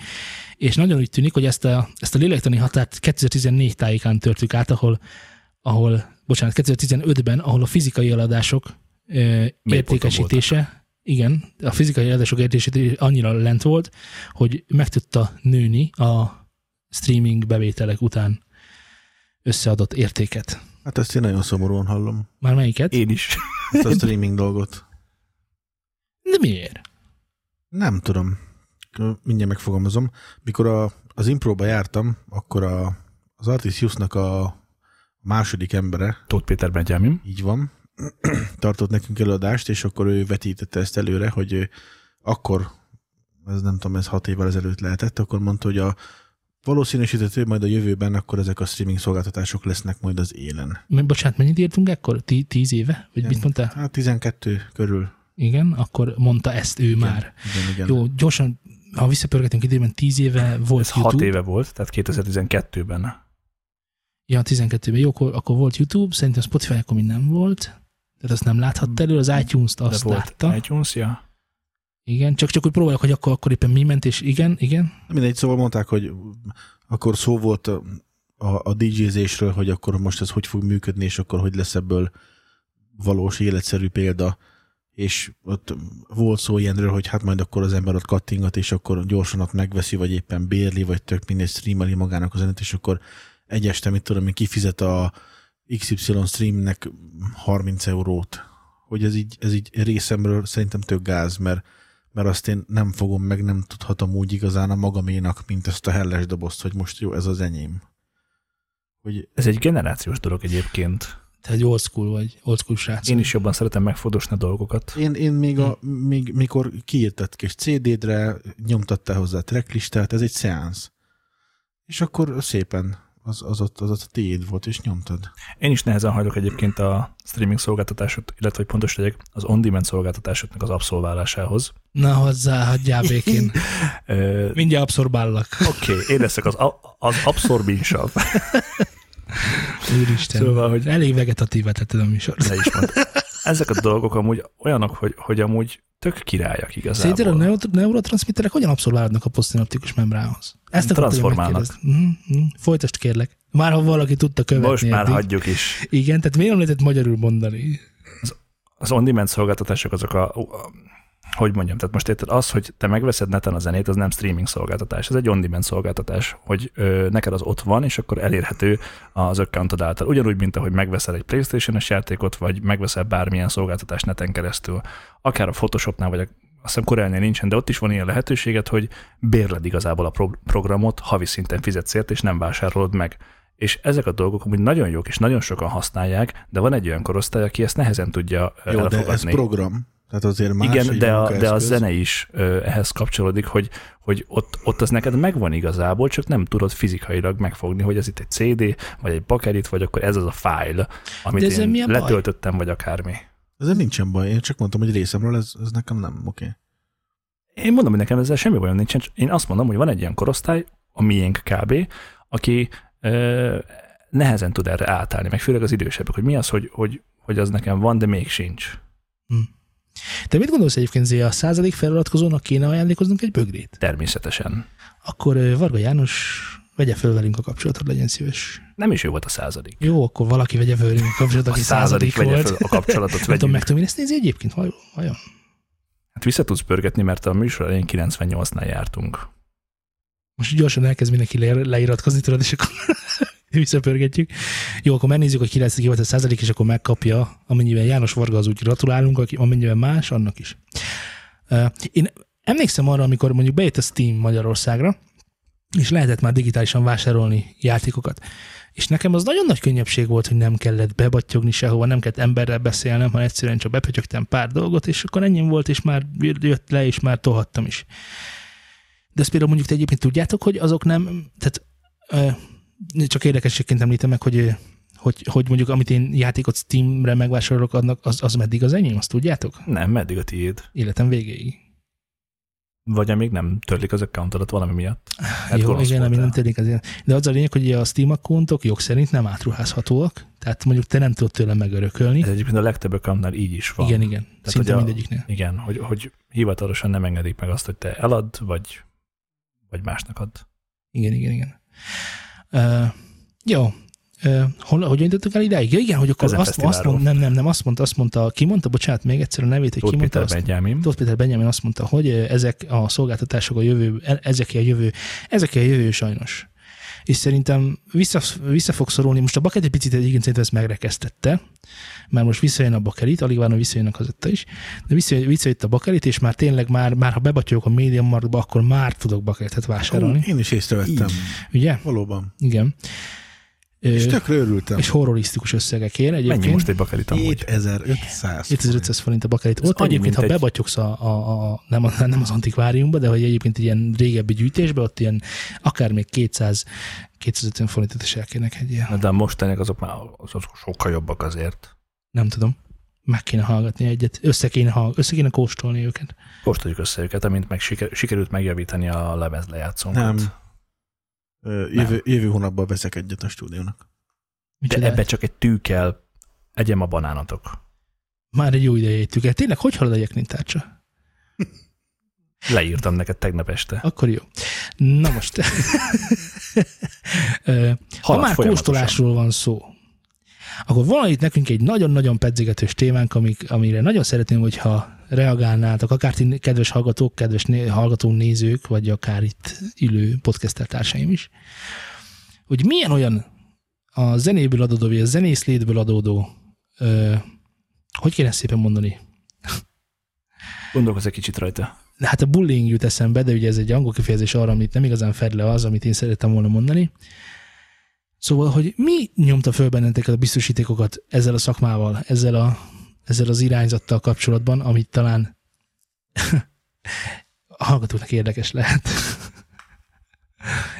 És nagyon úgy tűnik, hogy ezt a, ezt a lélektani határt 2014 tájékán törtük át, ahol, ahol bocsánat, 2015-ben, ahol a fizikai eladások ö, értékesítése, igen, a fizikai eladások értékesítése annyira lent volt, hogy meg tudta nőni a streaming bevételek után összeadott értéket. Hát ezt én nagyon szomorúan hallom. Már melyiket? Én is. Ezt a streaming dolgot. De miért? Nem tudom. Mindjárt megfogalmazom. Mikor a, az impróba jártam, akkor a, az Artisiusnak a második embere, Tóth Péter Benjamin. így van, tartott nekünk előadást, és akkor ő vetítette ezt előre, hogy akkor, ez nem tudom, ez hat évvel ezelőtt lehetett, akkor mondta, hogy a valószínűsíthető majd a jövőben akkor ezek a streaming szolgáltatások lesznek majd az élen. M- Bocsánat, mennyit írtunk ekkor? Ti- Tíz éve? Vagy Igen. mit mondtál? Hát 12 körül. Igen, akkor mondta ezt ő már. Igen, igen. Jó, gyorsan, ha visszapörgetünk időben, tíz éve volt Ez YouTube. hat éve volt, tehát 2012-ben. Ja, 12-ben. Jó, akkor, akkor volt YouTube, szerintem Spotify akkor még nem volt. Tehát azt nem láthatta elő, az iTunes-t De azt volt látta. iTunes, ja. Igen, csak, csak úgy próbálok, hogy akkor, akkor éppen mi ment, és igen, igen. Mindegy, szóval mondták, hogy akkor szó volt a, a, a DJ-zésről, hogy akkor most ez hogy fog működni, és akkor hogy lesz ebből valós életszerű példa, és ott volt szó ilyenről, hogy hát majd akkor az ember ott kattingat, és akkor gyorsan ott megveszi, vagy éppen bérli, vagy tök mindegy streameli magának az zenét, és akkor egy este, mit tudom én, kifizet a XY streamnek 30 eurót. Hogy ez így, ez így részemről szerintem tök gáz, mert mert azt én nem fogom meg, nem tudhatom úgy igazán a magaménak, mint ezt a helles dobozt, hogy most jó, ez az enyém. Hogy Ez egy generációs dolog egyébként. Te egy old school vagy, old school srác. Én is jobban szeretem megfodosni a dolgokat. én, én még, a, még mikor kiírtad kis CD-dre, nyomtattál hozzá a tracklistát, ez egy szeánsz. És akkor szépen az, az, ott, az ott a tiéd volt, és nyomtad. Én is nehezen hajlok egyébként a streaming szolgáltatásot, illetve hogy pontos legyek, az on-demand szolgáltatásoknak az abszolválásához. Na hozzá, hagyjál békén. Mindjárt abszorbállak. Oké, okay, én leszek az, az abszorbinsav. Úristen. Szóval, hogy- Elég vegetatív tetted a műsor. Le is mondta. Ezek a dolgok amúgy olyanok, hogy, hogy amúgy tök királyak igazából. Szerinted a neuro- neurotranszmitterek hogyan abszolválnak a posztinoptikus membránhoz? Ezt Transformálnak. Mhm, mhm. Folytasd kérlek. Már ha valaki tudta követni. Most már eddig. hagyjuk is. Igen, tehát miért nem lehetett magyarul mondani? Az on-demand szolgáltatások azok a, a hogy mondjam, tehát most érted, az, hogy te megveszed neten a zenét, az nem streaming szolgáltatás, ez egy on-demand szolgáltatás, hogy ö, neked az ott van, és akkor elérhető az accountod által. Ugyanúgy, mint ahogy megveszel egy Playstation-es játékot, vagy megveszel bármilyen szolgáltatást neten keresztül. Akár a Photoshopnál, vagy a, azt hiszem Corelnél nincsen, de ott is van ilyen lehetőséget, hogy bérled igazából a pro- programot, havi szinten fizetsz ért, és nem vásárolod meg. És ezek a dolgok amúgy nagyon jók, és nagyon sokan használják, de van egy olyan korosztály, aki ezt nehezen tudja Jó, de elfogadni. ez program. Tehát azért más Igen, de a, de a zene is ö, ehhez kapcsolódik, hogy, hogy ott, ott az neked megvan igazából, csak nem tudod fizikailag megfogni, hogy ez itt egy CD, vagy egy bakerit, vagy akkor ez az a file, amit De én a baj? letöltöttem, vagy akármi. Ezzel nincsen baj, én csak mondtam, hogy részemről ez, ez nekem nem oké. Okay. Én mondom, hogy nekem ezzel semmi bajom nincsen. csak Én azt mondom, hogy van egy ilyen korosztály, a miénk kb., aki ö, nehezen tud erre átállni, meg főleg az idősebbek, hogy mi az, hogy, hogy, hogy az nekem van, de még sincs. Te mit gondolsz egyébként, Zé, a századik feliratkozónak kéne ajándékoznunk egy bögrét? Természetesen. Akkor Varga János vegye föl velünk a kapcsolatot, legyen szíves. Nem is ő volt a századik. Jó, akkor valaki vegye föl velünk a kapcsolatot, A aki századik századik vegye volt. föl a kapcsolatot, tudom, vegyünk. meg tudom én ezt nézni egyébként, vajon? Hát vissza tudsz pörgetni, mert a műsor elején 98-nál jártunk. Most gyorsan elkezd mindenki le- leiratkozni, tudod, és akkor visszapörgetjük. Jó, akkor megnézzük, hogy ki lesz ki volt a százalék, és akkor megkapja, amennyiben János Varga az úgy gratulálunk, aki, amennyiben más, annak is. Én emlékszem arra, amikor mondjuk bejött a Steam Magyarországra, és lehetett már digitálisan vásárolni játékokat. És nekem az nagyon nagy könnyebbség volt, hogy nem kellett bebattyogni sehova, nem kellett emberrel beszélnem, hanem egyszerűen csak bepötyögtem pár dolgot, és akkor ennyi volt, és már jött le, és már tohattam is. De ezt például mondjuk te egyébként tudjátok, hogy azok nem, tehát csak érdekességként említem meg, hogy, hogy, hogy mondjuk amit én játékot Steamre megvásárolok, annak, az, az meddig az enyém, azt tudjátok? Nem, meddig a tiéd? Életem végéig. Vagy amíg nem törlik az accountodat valami miatt. Hát Jó, igen, voltál. nem tényleg azért. De az a lényeg, hogy a Steam accountok jog szerint nem átruházhatóak, tehát mondjuk te nem tudod tőle megörökölni. Ez egyébként a legtöbb accountnál így is van. Igen, igen. Szinte hogy a- mindegyiknél. Igen, hogy, hogy hivatalosan nem engedik meg azt, hogy te elad, vagy, vagy másnak add. Igen, igen, igen. Uh, jó. Uh, hol, hogy jutottuk el idáig? Ja, igen, hogy akkor Ezen azt, azt fesztiválról. mond, nem, nem, nem, azt mondta, azt mondta, ki mondta, bocsánat, még egyszer a nevét, hogy Tóth ki mondta Péter azt? Benjamin. Tóth Péter Benjamin azt mondta, hogy ezek a szolgáltatások a jövő, ezek a jövő, ezek a jövő sajnos. És szerintem vissza, vissza fog szorulni, most a Baket egy picit egyébként szerintem ezt megrekesztette, mert most visszajön a Bakelit, alig várom, hogy visszajön a kazetta is, de visszajött, visszajött a Bakelit, és már tényleg már, már ha bebatyolok a Medium Marktba, akkor már tudok Bakelitet vásárolni. Én is észrevettem. Ugye? Valóban. Igen. És tökre örültem. és horrorisztikus összegekért egyébként. Mennyi most egy bakelit amúgy? 7500. 7500 forint a bakelit. Ez Ott annyi, egyébként, ha egy- bebatyogsz a, a, a, nem, a, nem az antikváriumba, de hogy egyébként ilyen régebbi gyűjtésbe, ott ilyen akár még 200 250 forintot is elkérnek egy ilyen. Na, De a mostaniak azok már azok sokkal jobbak azért. Nem tudom. Meg kéne hallgatni egyet. Össze kéne, hall, össze kéne kóstolni őket. Kóstoljuk össze őket, amint meg siker, sikerült megjavítani a lemez lejátszónkat. Nem. Jövő, jövő hónapban veszek egyet a stúdiónak. De ebbe csak egy tű kell, egyem a banánatok. Már egy jó ideje éttük el. Tényleg, hogy halad a jeknintárcsa? Leírtam neked tegnap este. Akkor jó. Na most. Ha már kóstolásról van szó, akkor van itt nekünk egy nagyon-nagyon pedzegetős témánk, amik, amire nagyon szeretném, hogyha reagálnátok, akár ti kedves hallgatók, kedves né- hallgató nézők, vagy akár itt ülő podcaster társaim is, hogy milyen olyan a zenéből adódó, vagy a zenészlétből adódó, ö, hogy kéne szépen mondani? Gondolkozz egy kicsit rajta. Hát a bullying jut eszembe, de ugye ez egy angol kifejezés arra, amit nem igazán fed le az, amit én szerettem volna mondani. Szóval, hogy mi nyomta föl benneteket a biztosítékokat ezzel a szakmával, ezzel, a, ezzel az irányzattal kapcsolatban, amit talán a hallgatóknak érdekes lehet.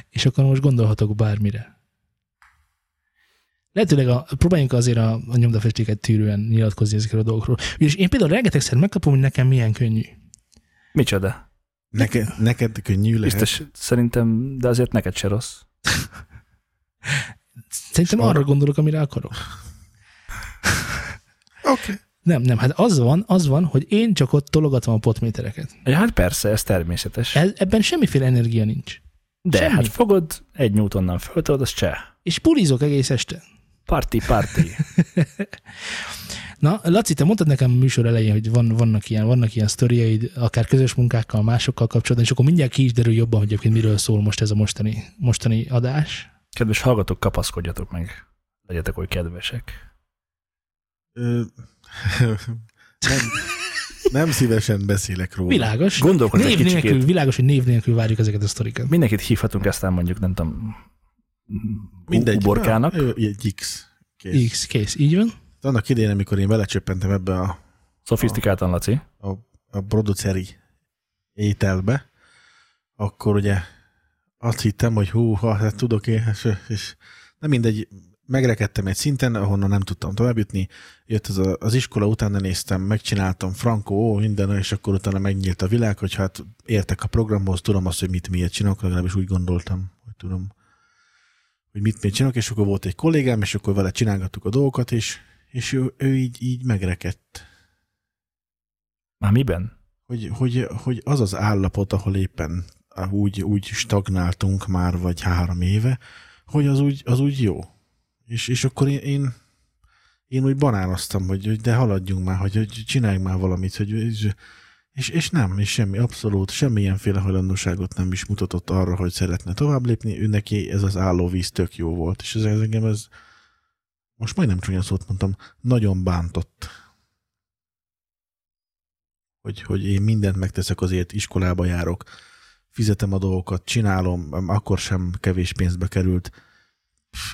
És akkor most gondolhatok bármire. Lehetőleg a, próbáljunk azért a, a nyomdafestéket tűrően nyilatkozni ezekről a dolgokról. És én például rengetegszer megkapom, hogy nekem milyen könnyű. Micsoda? Neked, neked könnyű lehet. Biztos, szerintem, de azért neked se rossz. Szerintem arra- arra gondolok, amire akarok. Oké. Okay. Nem, nem, hát az van, az van, hogy én csak ott tologatom a potmétereket. Ja, hát persze, ez természetes. Ez, ebben semmiféle energia nincs. De semmi. hát fogod, egy newtonnal föltolod, az cseh. És pulizok egész este. Parti, parti. Na, Laci, te mondtad nekem a műsor elején, hogy van, vannak ilyen, vannak ilyen sztoriaid, akár közös munkákkal, másokkal kapcsolatban, és akkor mindjárt ki is derül jobban, hogy egyébként miről szól most ez a mostani, mostani adás. Kedves hallgatók, kapaszkodjatok meg. Legyetek oly kedvesek. Ö, nem, nem szívesen beszélek róla. Világos. Gondolkozz egy Név nélkül, kicsikét. világos, hogy név nélkül várjuk ezeket a sztorikat. Mindenkit hívhatunk, aztán mondjuk, nem tudom, Mindegy. uborkának. Egy X. Kész. X, kész, így van. Annak idején, amikor én belecsöppentem ebbe a, Szofisztikáltan, Laci. a, a produceri ételbe, akkor ugye azt hittem, hogy hú, ha hát tudok én, és, és nem mindegy, megrekedtem egy szinten, ahonnan nem tudtam tovább jutni. Jött az, a, az iskola, utána néztem, megcsináltam Franco, ó, minden, és akkor utána megnyílt a világ, hogy hát értek a programhoz, tudom azt, hogy mit miért csinálok, legalábbis úgy gondoltam, hogy tudom, hogy mit miért csinálok, és akkor volt egy kollégám, és akkor vele csinálgattuk a dolgokat, és, és ő, ő így, így megrekedt. Már miben? Hogy, hogy, hogy az az állapot, ahol éppen úgy, úgy stagnáltunk már, vagy három éve, hogy az úgy, az úgy jó. És, és akkor én, én, én úgy banánoztam, hogy, hogy de haladjunk már, hogy, hogy csináljunk már valamit, hogy, és, és nem, és semmi, abszolút semmilyenféle hajlandóságot nem is mutatott arra, hogy szeretne tovább lépni, ő neki ez az állóvíz tök jó volt, és ez engem ez, most majdnem csúnya szót mondtam, nagyon bántott. Hogy, hogy én mindent megteszek azért, iskolába járok, fizetem a dolgokat, csinálom, akkor sem kevés pénzbe került,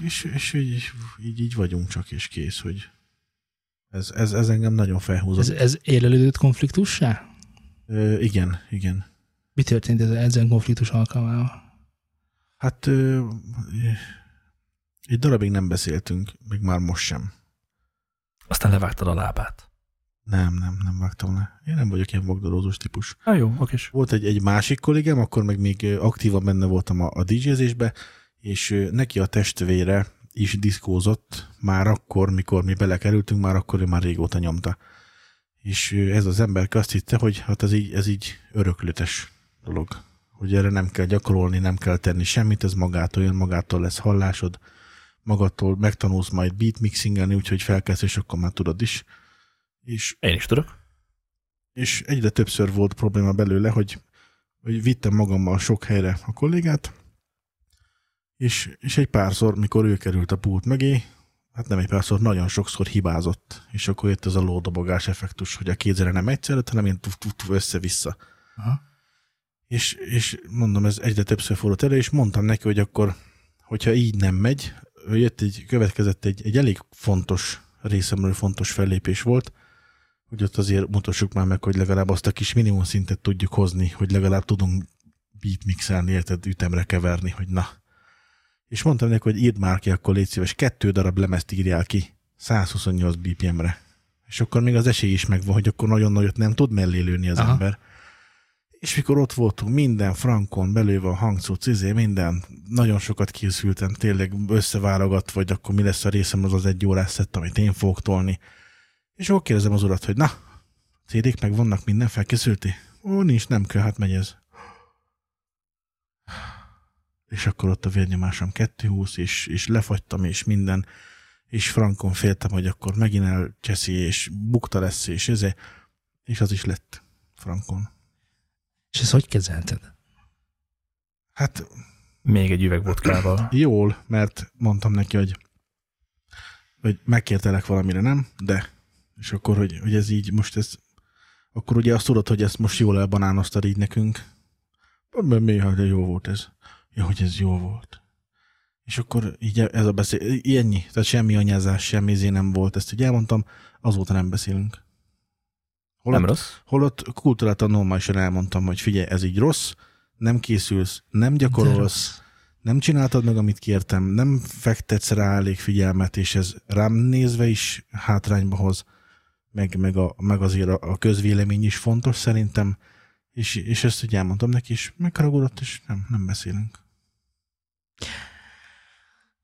és, és így, így, így vagyunk csak, és kész, hogy ez, ez, ez engem nagyon felhúzott. Ez, ez élelődött konfliktussá? Ö, igen, igen. Mi történt ez, ezen konfliktus alkalmával? Hát ö, egy darabig nem beszéltünk, még már most sem. Aztán levágtad a lábát. Nem, nem, nem vágtam le. Én nem vagyok ilyen vagdalózós típus. Ah, jó, okés. Volt egy, egy másik kollégám, akkor meg még aktívan benne voltam a, a DJ-zésbe, és neki a testvére is diszkózott már akkor, mikor mi belekerültünk, már akkor ő már régóta nyomta. És ez az ember azt hitte, hogy hát ez így, ez így öröklötes dolog. Hogy erre nem kell gyakorolni, nem kell tenni semmit, ez magától jön, magától lesz hallásod, magadtól megtanulsz majd beatmixingelni, úgyhogy felkelsz, és akkor már tudod is. És, Én is tudok. és egyre többször volt probléma belőle, hogy, hogy vittem magammal sok helyre a kollégát, és, és egy párszor, mikor ő került a pult mögé, hát nem egy párszor, nagyon sokszor hibázott, és akkor jött ez a lódobogás effektus, hogy a kézre nem egyszer, hanem én tuf, tuf, tuf, össze-vissza. Aha. És, és mondom, ez egyre többször fordult elő, és mondtam neki, hogy akkor, hogyha így nem megy, jött egy, következett egy, egy elég fontos részemről fontos fellépés volt, hogy ott azért mutassuk már meg, hogy legalább azt a kis minimum szintet tudjuk hozni, hogy legalább tudunk beatmixelni, érted, ütemre keverni, hogy na. És mondtam neki, hogy írd már ki, akkor légy szíves, kettő darab lemezt írjál ki, 128 BPM-re. És akkor még az esély is megvan, hogy akkor nagyon nagyot nem tud mellé lőni az Aha. Ember. És mikor ott voltunk, minden frankon belőve a hangcuc, izé, minden, nagyon sokat készültem, tényleg összeválogat, vagy akkor mi lesz a részem az az egy órás szett, amit én fogok tolni. És akkor kérdezem az urat, hogy na, CD-k meg vannak, minden felkészülti? Ó, nincs, nem kell, hát megy ez. És akkor ott a vérnyomásom 220, és, és lefagytam, és minden, és frankon féltem, hogy akkor megint elcseszi, és bukta lesz, és ez, és az is lett frankon. És ezt hogy kezelted? Hát Még egy üveg vodkával. jól, mert mondtam neki, hogy, hogy megkértelek valamire, nem? De. És akkor, hogy, hogy ez így most ez, akkor ugye azt tudod, hogy ezt most jól elbanánoztad így nekünk. Mi, mi, jó volt ez. Ja, hogy ez jó volt. És akkor így ez a beszél, ennyi, tehát semmi anyázás, semmi izé nem volt, ezt így elmondtam, azóta nem beszélünk. Holott, Nem rossz? holott kultúráltan normálisan elmondtam, hogy figyelj, ez így rossz, nem készülsz, nem gyakorolsz, nem csináltad meg, amit kértem, nem fektetsz rá elég figyelmet, és ez rám nézve is hátrányba hoz, meg, meg, a, meg azért a, a közvélemény is fontos szerintem, és, és ezt ugye elmondtam neki, és megharagudott, és nem, nem beszélünk.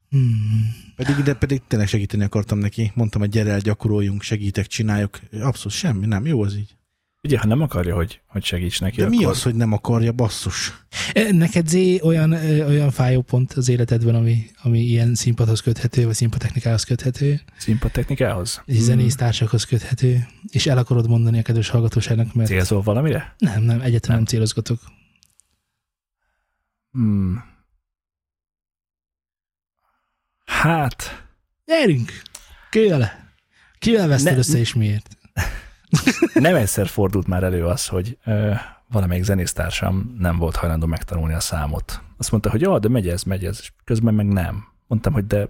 Hmm. Pedig, de pedig tényleg segíteni akartam neki, mondtam, hogy gyere el, gyakoroljunk, segítek, csináljuk, abszolút semmi, nem, jó az így. Ugye, ha nem akarja, hogy, hogy segíts neki, De akkor... mi az, hogy nem akarja, basszus? E, Neked Zé olyan, ö, olyan fájó pont az életedben, ami, ami ilyen színpadhoz köthető, vagy színpadtechnikához köthető, Színpadtechnikához? és zenésztársakhoz köthető, és el akarod mondani a kedves hallgatóságnak, mert Célzol valamire? nem, nem, egyáltalán nem célozgatok. Hmm. Hát, Gyerünk! Kivel? Kivel veszted Ne- össze, és miért? nem egyszer fordult már elő az, hogy ö, valamelyik zenésztársam nem volt hajlandó megtanulni a számot. Azt mondta, hogy jó, de megy ez, megy ez, és közben meg nem. Mondtam, hogy de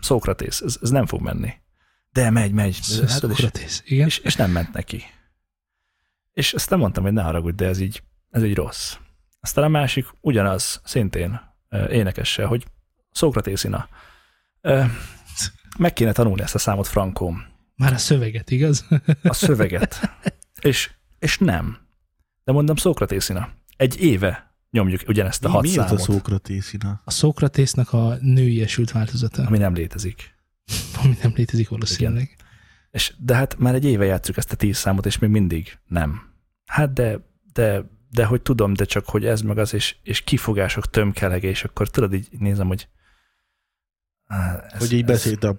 Szókratész, ez, ez nem fog menni. De megy, megy. És, Szókratész, igen. és, és nem ment neki. És azt nem mondtam, hogy ne haragudj, de ez így, ez így rossz. Aztán a másik ugyanaz, szintén énekesse, hogy Szókratészina. Meg kéne tanulni ezt a számot frankóm. Már a szöveget, igaz? A szöveget. és, és nem. De mondom Szókratészina. Egy éve nyomjuk ugyanezt a Mi, hat mi az a számot, Szókratészina? A Szókratésznak a nőiesült változata, ami nem létezik. ami nem létezik valószínűleg. És, de hát már egy éve játszuk ezt a tíz számot, és még mindig nem. Hát de, de, de hogy tudom, de csak hogy ez meg az, és, és kifogások tömkelege, és akkor tudod, így nézem, hogy Á, ez, Hogy így beszélt a...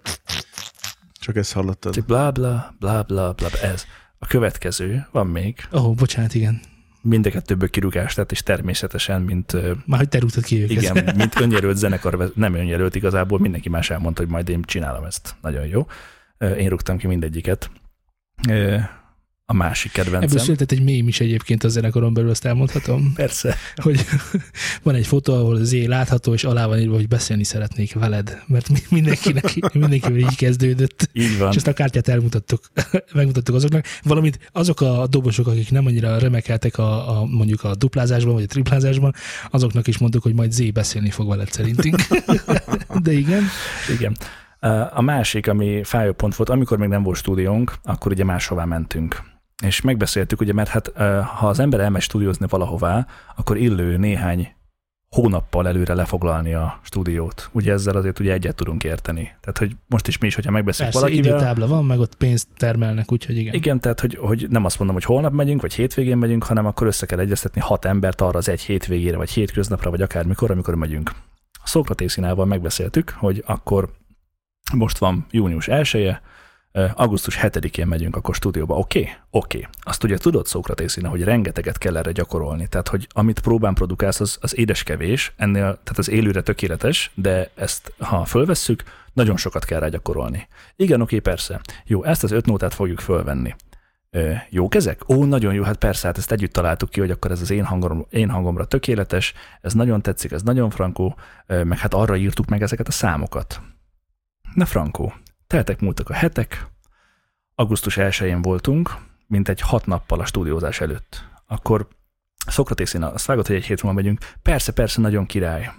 Csak ezt hallottad. Bla bla, bla bla bla, ez. A következő, van még, Ó, oh, bocsánat, igen. mind a kettőből kirúgást tett, és természetesen, mint Már hogy te rúgtad ki őket. igen, mint önjelölt zenekar, nem önjelölt igazából, mindenki más elmondta, hogy majd én csinálom ezt. Nagyon jó. Én rúgtam ki mindegyiket. A másik Ebből kedvencem. született egy mém is egyébként a zenekaron belül, azt elmondhatom, Persze. hogy van egy fotó, ahol é látható, és alá van írva, hogy beszélni szeretnék veled, mert mi- mindenkinek, mindenkivel így kezdődött. Így van. És ezt a kártyát elmutattuk, megmutattuk azoknak, valamint azok a dobosok, akik nem annyira remekeltek a, a mondjuk a duplázásban, vagy a triplázásban, azoknak is mondtuk, hogy majd Zé beszélni fog veled szerintünk. De igen. Igen. A másik, ami fájó pont volt, amikor még nem volt stúdiónk, akkor ugye máshová mentünk. És megbeszéltük, ugye, mert hát ha az ember elmegy stúdiózni valahová, akkor illő néhány hónappal előre lefoglalni a stúdiót. Ugye ezzel azért ugye egyet tudunk érteni. Tehát, hogy most is mi is, hogyha megbeszéljük Persze, valakivel. időtábla van, meg ott pénzt termelnek, úgyhogy igen. Igen, tehát hogy, hogy nem azt mondom, hogy holnap megyünk, vagy hétvégén megyünk, hanem akkor össze kell egyeztetni hat embert arra az egy hétvégére, vagy hétköznapra, vagy akármikor, amikor megyünk. A Szókratészinával megbeszéltük, hogy akkor most van június 1 augusztus 7-én megyünk akkor stúdióba. Oké? Okay? Oké. Okay. Azt ugye tudod, Szókratészina, hogy rengeteget kell erre gyakorolni. Tehát, hogy amit próbán produkálsz, az, az édes ennél, tehát az élőre tökéletes, de ezt, ha fölvesszük, nagyon sokat kell rá gyakorolni. Igen, oké, persze. Jó, ezt az öt nótát fogjuk fölvenni. Ö, jók ezek? Ó, nagyon jó, hát persze, hát ezt együtt találtuk ki, hogy akkor ez az én, hangom, én hangomra tökéletes, ez nagyon tetszik, ez nagyon frankó, meg hát arra írtuk meg ezeket a számokat. Na frankó, teltek múltak a hetek, augusztus 1-én voltunk, mint egy hat nappal a stúdiózás előtt. Akkor Szokratészin azt vágott, hogy egy hét múlva megyünk. Persze, persze, nagyon király.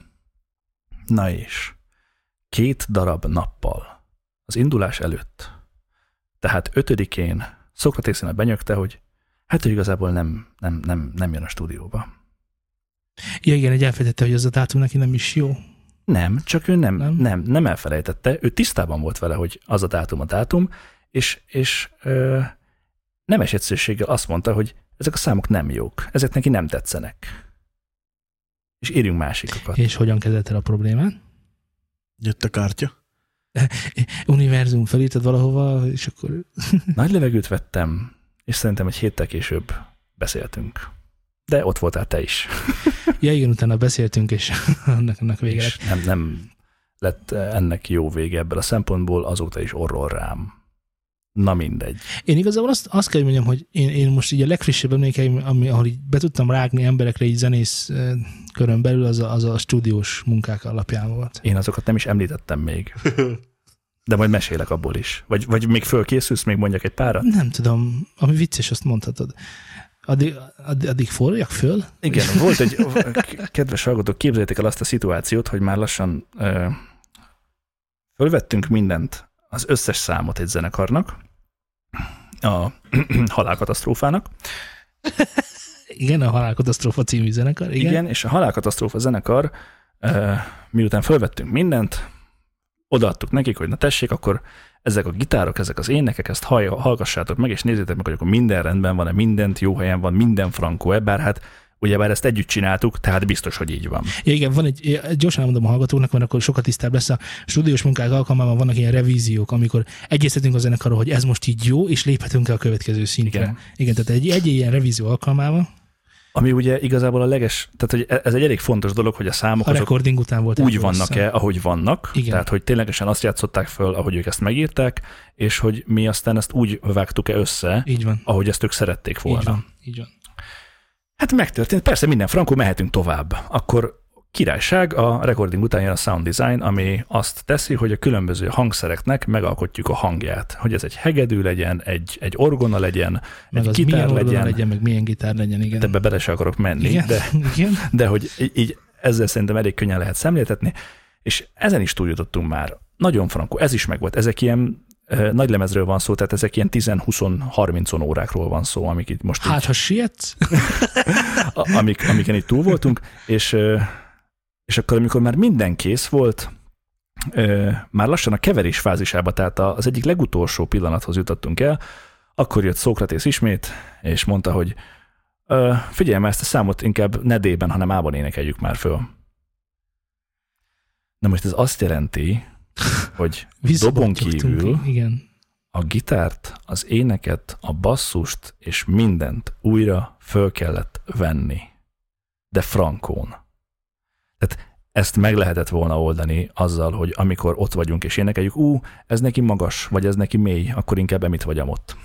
Na és két darab nappal az indulás előtt, tehát ötödikén Szokratészina benyögte, hogy hát ő igazából nem, nem, nem, nem jön a stúdióba. Ja, igen, egy elfelejtette, hogy az a dátum neki nem is jó. Nem, csak ő nem, Nem? nem, nem, elfelejtette, ő tisztában volt vele, hogy az a dátum a dátum, és, és ö, nemes egyszerűséggel azt mondta, hogy ezek a számok nem jók, ezek neki nem tetszenek. És írjunk másikokat. És hogyan kezelte a problémát? Jött a kártya. Univerzum felírtad valahova, és akkor Nagy levegőt vettem, és szerintem egy héttel később beszéltünk. De ott voltál te is. ja igen, utána beszéltünk, és annak, annak vége és nem, nem lett ennek jó vége ebből a szempontból, azóta is orrol rám. Na mindegy. Én igazából azt, azt kell, hogy mondjam, hogy én, én most így a legfrissebb emlékeim, ami, ahol így be tudtam rágni emberekre így zenész eh, körön belül, az a, az a stúdiós munkák alapján volt. Én azokat nem is említettem még. De majd mesélek abból is. Vagy, vagy még fölkészülsz, még mondjak egy párat? Nem tudom, ami vicces, azt mondhatod. Addig, addig, addig forruljak föl? Igen, volt egy, kedves hallgatók, képzeljétek el azt a szituációt, hogy már lassan ö, fölvettünk mindent, az összes számot egy zenekarnak, a halálkatasztrófának, Igen, a Halálkatasztrófa című zenekar. Igen. Igen, és a Halálkatasztrófa zenekar, uh, miután fölvettünk mindent, odaadtuk nekik, hogy na tessék, akkor ezek a gitárok, ezek az énekek, ezt hall, hallgassátok meg, és nézzétek meg, hogy akkor minden rendben van-e, mindent jó helyen van, minden frankó-e, bár hát ugyebár ezt együtt csináltuk, tehát biztos, hogy így van. Ja, igen, van egy, gyorsan elmondom a hallgatóknak, mert akkor sokat tisztább lesz a stúdiós munkák alkalmával vannak ilyen revíziók, amikor egyeztetünk a zenekarról, hogy ez most így jó, és léphetünk el a következő szintre. Igen. Igen, igen tehát egy, egy ilyen revízió alkalmával, Ami ugye igazából a leges, tehát hogy ez egy elég fontos dolog, hogy a számok a azok után volt. úgy vannak-e, ahogy vannak, Igen. tehát hogy ténylegesen azt játszották föl, ahogy ők ezt megírták, és hogy mi aztán ezt úgy vágtuk-e össze, Így van. ahogy ezt ők szerették volna. Így van. Így van. Hát megtörtént, persze minden frankó, mehetünk tovább. Akkor királyság, a recording után jön a sound design, ami azt teszi, hogy a különböző hangszereknek megalkotjuk a hangját. Hogy ez egy hegedű legyen, egy, egy orgona legyen, Meg egy gitár legyen, legyen, meg milyen gitár legyen, igen. ebbe bele se akarok menni, igen. de, igen. de hogy így- ezzel szerintem elég könnyen lehet szemléltetni, és ezen is túljutottunk már. nagyon frankó, ez is megvolt. Ezek ilyen nagy lemezről van szó, tehát ezek ilyen 10-20-30 órákról van szó, amik itt most Hát, így, ha sietsz, amik, amiken itt túl voltunk, és, és akkor, amikor már minden kész volt, ö, már lassan a keverés fázisába, tehát az egyik legutolsó pillanathoz jutottunk el, akkor jött Szókratész ismét, és mondta, hogy ö, figyelj már ezt a számot inkább ne D-ben, hanem A-ban énekeljük már föl. Na most ez azt jelenti, hogy dobon kívül. Igen. a gitárt, az éneket, a basszust és mindent újra föl kellett venni. De frankón. Tehát ezt meg lehetett volna oldani azzal, hogy amikor ott vagyunk és énekeljük, ú, ez neki magas, vagy ez neki mély, akkor inkább emit vagyam ott.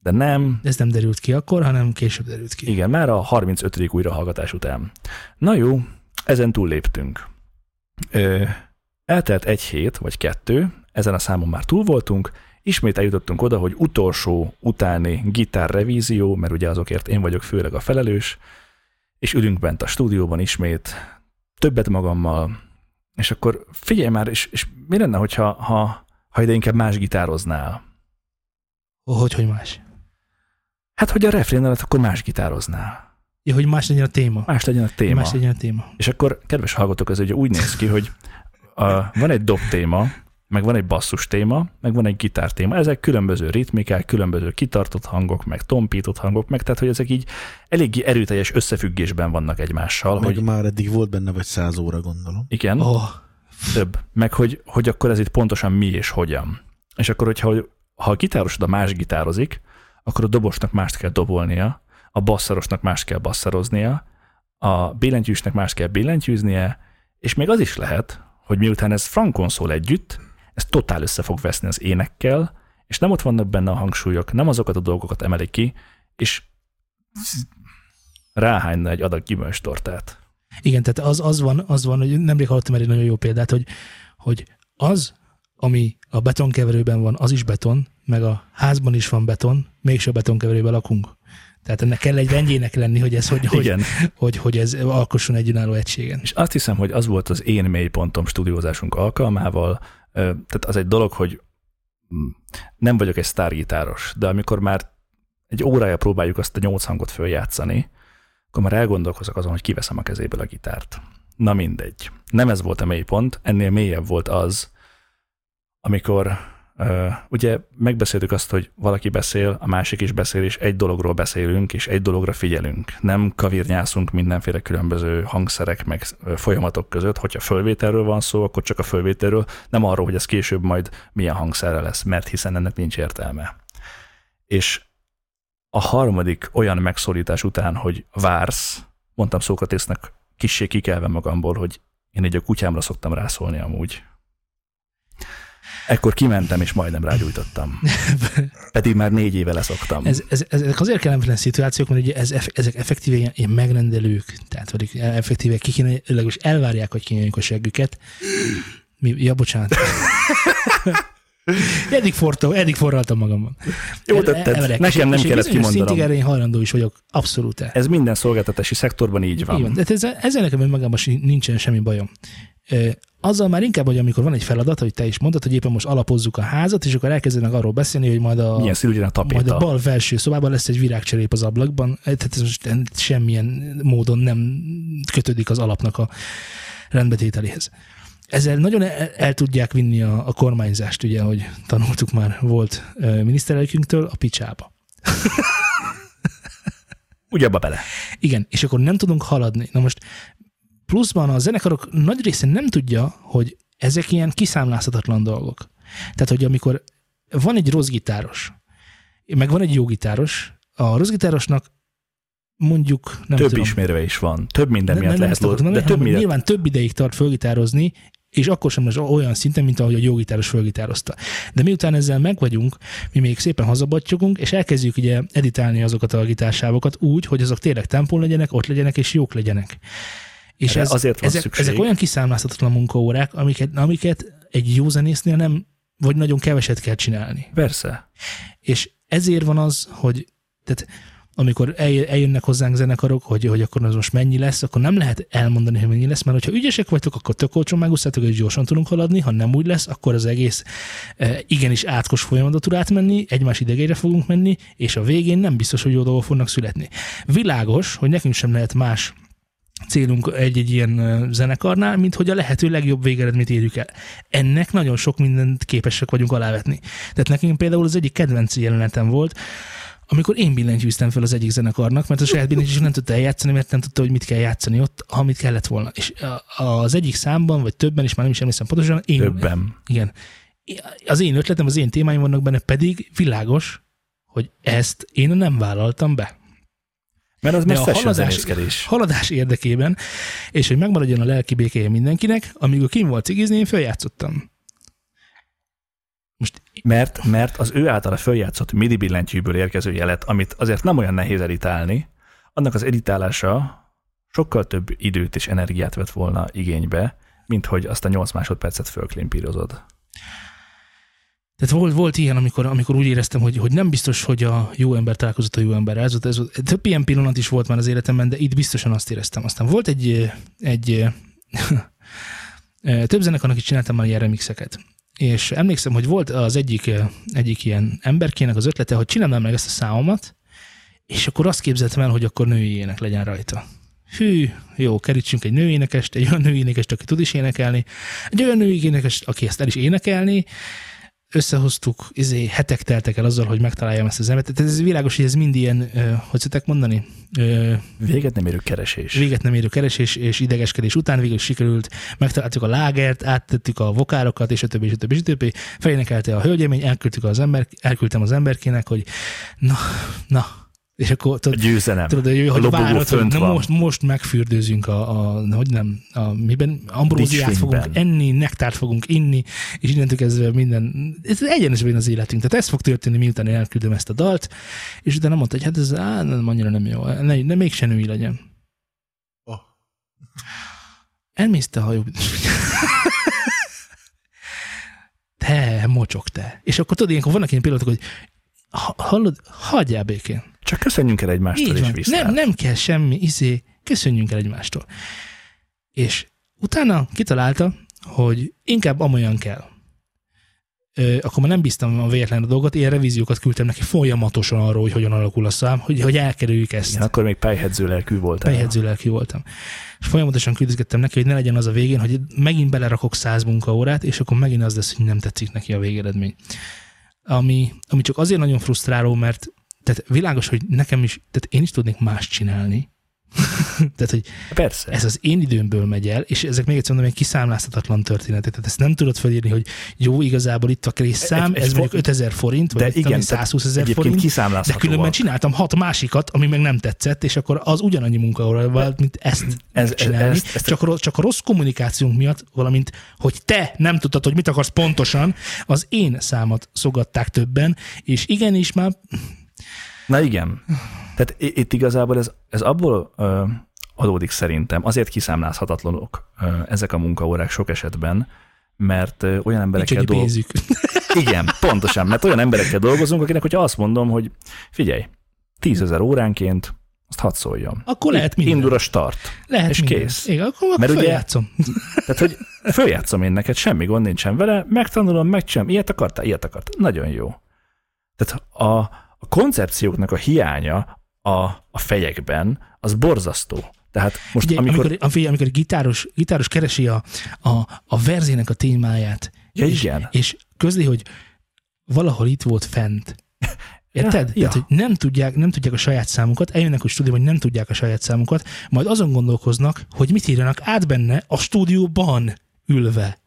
De nem, Ez nem derült ki akkor, hanem később derült ki. igen, már a 35. újrahallgatás után. Na jó, ezen túl léptünk. Ö, eltelt egy hét, vagy kettő, ezen a számon már túl voltunk, ismét eljutottunk oda, hogy utolsó utáni gitárrevízió, mert ugye azokért én vagyok főleg a felelős, és ülünk bent a stúdióban ismét, többet magammal, és akkor figyelj már, és, és mi lenne, hogyha ha, ha ide inkább más gitároznál? Hogy, hogy más? Hát, hogy a refrén alatt akkor más gitároznál. Ja, hogy más legyen a téma. Más legyen a téma. Más legyen a téma. És akkor, kedves hallgatók, ez ugye úgy néz ki, hogy a, van egy dob téma, meg van egy basszus téma, meg van egy gitár téma. Ezek különböző ritmikák, különböző kitartott hangok, meg tompított hangok, meg tehát, hogy ezek így eléggé erőteljes összefüggésben vannak egymással, Meg hogy már eddig volt benne vagy száz óra, gondolom. igen, Oh, több. Meg hogy, hogy akkor ez itt pontosan mi és hogyan. És akkor, hogyha hogy ha a gitárosod a más gitározik, akkor a dobosnak mást kell dobolnia, a basszarosnak más kell basszaroznia, a billentyűsnek más kell billentyűznie, és még az is lehet, hogy miután ez frankon szól együtt, ez totál össze fog veszni az énekkel, és nem ott vannak benne a hangsúlyok, nem azokat a dolgokat emelik ki, és ráhányna egy adag gyümölcstortát. igen, tehát az, az, van, az van, hogy nemrég hallottam egy nagyon jó példát, hogy, hogy az, ami a betonkeverőben van, az is beton, meg a házban is van beton, mégse a betonkeverőben lakunk. Tehát ennek kell egy rendjének lenni, hogy ez, hogy, hogy, Igen. hogy, hogy ez alkosson egy önálló egységen. És azt hiszem, hogy az volt az én mélypontom stúdiózásunk alkalmával. Tehát az egy dolog, hogy nem vagyok egy sztárgitáros, de amikor már egy órája próbáljuk azt a nyolc hangot följátszani, akkor már elgondolkozok azon, hogy kiveszem a kezéből a gitárt. Na mindegy. Nem ez volt a mélypont, ennél mélyebb volt az, amikor ugye megbeszéltük azt, hogy valaki beszél, a másik is beszél, és egy dologról beszélünk, és egy dologra figyelünk. Nem kavírnyászunk mindenféle különböző hangszerek meg folyamatok között. Hogyha fölvételről van szó, akkor csak a fölvételről, nem arról, hogy ez később majd milyen hangszerre lesz, mert hiszen ennek nincs értelme. És a harmadik olyan megszólítás után, hogy vársz, mondtam Szókratésznek kissé kikelve magamból, hogy én egy a kutyámra szoktam rászólni amúgy. Ekkor kimentem, és majdnem rágyújtottam. Pedig már négy éve leszoktam. Ez, ez, ezek azért kellemetlen szituációk, mert ugye ez, ezek effektíve ilyen, ilyen megrendelők, tehát vagy effektíve ki kéne, legalábbis elvárják, hogy kinyomjuk a seggüket. Mi, ja, bocsánat. eddig, fortam, eddig forraltam magamban. Jó tetted, Emelek. nekem És- nem és kellett kimondanom. Szintig erre én hajlandó is vagyok, abszolút. -e. Ez minden szolgáltatási szektorban így van. Így van. De ezzel, ezzel nekem önmagában nincsen semmi bajom. Azzal már inkább, hogy amikor van egy feladat, hogy te is mondtad, hogy éppen most alapozzuk a házat, és akkor elkezdenek arról beszélni, hogy majd a, Milyen színű a majd a bal felső szobában lesz egy virágcserép az ablakban. Tehát ez most semmilyen módon nem kötődik az alapnak a rendbetételéhez. Ezzel nagyon el, el tudják vinni a, a kormányzást, ugye, hogy tanultuk már, volt miniszterelnökünktől a picsába. Ugye abba bele. Igen, és akkor nem tudunk haladni. Na most pluszban a zenekarok nagy része nem tudja, hogy ezek ilyen kiszámlázhatatlan dolgok. Tehát, hogy amikor van egy rossz gitáros, meg van egy jó gitáros, a rossz gitárosnak mondjuk nem Több tudom, ismérve is van. Több minden miatt lehet, ezt akartam de több miatt. nyilván több ideig tart fölgitározni, és akkor sem lesz olyan szinten, mint ahogy a jó gitáros fölgitározta. De miután ezzel megvagyunk, mi még szépen hazabattyogunk, és elkezdjük ugye editálni azokat a gitársávokat úgy, hogy azok tényleg tempón legyenek, ott legyenek, és jók legyenek. És ez, azért van ezek, szükség. ezek olyan kiszámlázhatatlan munkaórák, amiket, amiket egy jó zenésznél nem, vagy nagyon keveset kell csinálni. Persze. És ezért van az, hogy tehát amikor el- eljönnek hozzánk zenekarok, hogy, hogy akkor az most mennyi lesz, akkor nem lehet elmondani, hogy mennyi lesz, mert hogyha ügyesek vagytok, akkor tök olcsón megúsztátok, és gyorsan tudunk haladni, ha nem úgy lesz, akkor az egész e, igenis átkos folyamatot tud átmenni, egymás idegére fogunk menni, és a végén nem biztos, hogy jó dolgok fognak születni. Világos, hogy nekünk sem lehet más célunk egy-egy ilyen zenekarnál, mint hogy a lehető legjobb végeredményt érjük el. Ennek nagyon sok mindent képesek vagyunk alávetni. Tehát nekünk például az egyik kedvenc jelenetem volt, amikor én billentyűztem fel az egyik zenekarnak, mert a saját billentyűs nem tudta eljátszani, mert nem tudta, hogy mit kell játszani ott, amit kellett volna. És az egyik számban, vagy többen, és már nem is emlékszem pontosan, én, Többen. igen, az én ötletem, az én témáim vannak benne, pedig világos, hogy ezt én nem vállaltam be. Mert az De a haladás, haladás érdekében, és hogy megmaradjon a lelki békéje mindenkinek, amíg a kim volt cigizni, én feljátszottam. Most Mert, mert az ő általa följátszott MIDI billentyűből érkező jelet, amit azért nem olyan nehéz editálni, annak az editálása sokkal több időt és energiát vett volna igénybe, mint hogy azt a 8 másodpercet fölklimpírozod. Tehát volt, volt ilyen, amikor, amikor úgy éreztem, hogy, hogy nem biztos, hogy a jó ember találkozott a jó emberrel. Ez, ez, több ilyen pillanat is volt már az életemben, de itt biztosan azt éreztem. Aztán volt egy, egy több zenekarnak is csináltam már ilyen remixeket. És emlékszem, hogy volt az egyik, egyik ilyen emberkének az ötlete, hogy csinálnám meg ezt a számomat, és akkor azt képzeltem el, hogy akkor női ének legyen rajta. Hű, jó, kerítsünk egy nőénekest, egy olyan nőénekest, aki tud is énekelni, egy olyan női énekest, aki ezt el is énekelni, összehoztuk, izé, hetek teltek el azzal, hogy megtaláljam ezt az embert. Tehát ez világos, hogy ez mind ilyen, hogy szokták mondani, Véget nem érő keresés. véget nem érő keresés és idegeskedés után végül sikerült, megtaláltuk a lágert, áttettük a vokárokat, és a többi, és a többi, és a többi. Felénekelte a hölgyemény, elküldtük az ember, elküldtem az emberkének, hogy na, na, és akkor A tudod, győzelem. tudod hogy, a hogy várod, hogy na van. most, most megfürdőzünk a, a, hogy nem, a, miben, ambróziát fogunk enni, nektárt fogunk inni, és innentől kezdve minden, ez egyenesben az életünk. Tehát ez fog történni, miután én elküldöm ezt a dalt, és utána mondta, hogy hát ez á, nem, annyira nem jó, ne, ne mégsem női legyen. Oh. Elmész te a hajó. te, mocsok te. És akkor tudod, ilyenkor vannak ilyen pillanatok, hogy ha- hallod, hagyjál békén. Csak köszönjünk el egymástól Így és van. vissza. Nem, nem kell semmi, izé, köszönjünk el egymástól. És utána kitalálta, hogy inkább amolyan kell. Ö, akkor már nem bíztam a véletlen a dolgot, ilyen revíziókat küldtem neki folyamatosan arról, hogy hogyan alakul a szám, hogy, hogy elkerüljük ezt. Igen, akkor még pejhedző lelkű voltál. Fejhedző lelkű voltam. És folyamatosan küldözgettem neki, hogy ne legyen az a végén, hogy megint belerakok száz munkaórát, és akkor megint az lesz, hogy nem tetszik neki a végeredmény. Ami, ami csak azért nagyon frusztráló, mert tehát világos, hogy nekem is, tehát én is tudnék más csinálni. tehát, hogy Persze. ez az én időmből megy el, és ezek még egyszer mondom, egy kiszámlázhatatlan történetek. Tehát ezt nem tudod felírni, hogy jó, igazából itt a készszám, ez fo- mondjuk 5000 forint, vagy de igen, én, tehát 120 ezer forint. De különben csináltam hat másikat, ami meg nem tetszett, és akkor az ugyanannyi munkaórával, mint ezt Ez- ez, csinálni. ez- Ez, ez, csak, a, rossz- csak a rossz kommunikációnk miatt, valamint, hogy te nem tudtad, hogy mit akarsz pontosan, az én számat szogatták többen, és igenis már Na igen. Tehát itt igazából ez, ez abból ö, adódik szerintem, azért kiszámlázhatatlanok ö, ezek a munkaórák sok esetben, mert ö, olyan emberekkel dolgozunk. Igen, pontosan, mert olyan emberekkel dolgozunk, akinek, hogyha azt mondom, hogy figyelj, tízezer óránként, azt hadd szóljam. Akkor lehet minden. Indul a start. Lehet és minden. kész. Igen, akkor, akkor Mert ugye- följátszom. Tehát, hogy följátszom én neked, semmi gond nincsen vele, megtanulom, megcsinálom, ilyet akartál, ilyet akartál. Nagyon jó. Tehát a koncepcióknak a hiánya a, a fejekben, az borzasztó. Tehát most Ugye, amikor... amikor, amikor, amikor egy gitáros, gitáros keresi a, a, a verzének a témáját, Ja, és, igen. és közli, hogy valahol itt volt fent. Érted? Ja, ja. Tehát, hogy nem tudják, nem tudják a saját számukat, eljönnek a stúdióba, hogy nem tudják a saját számukat, majd azon gondolkoznak, hogy mit írjanak át benne a stúdióban ülve.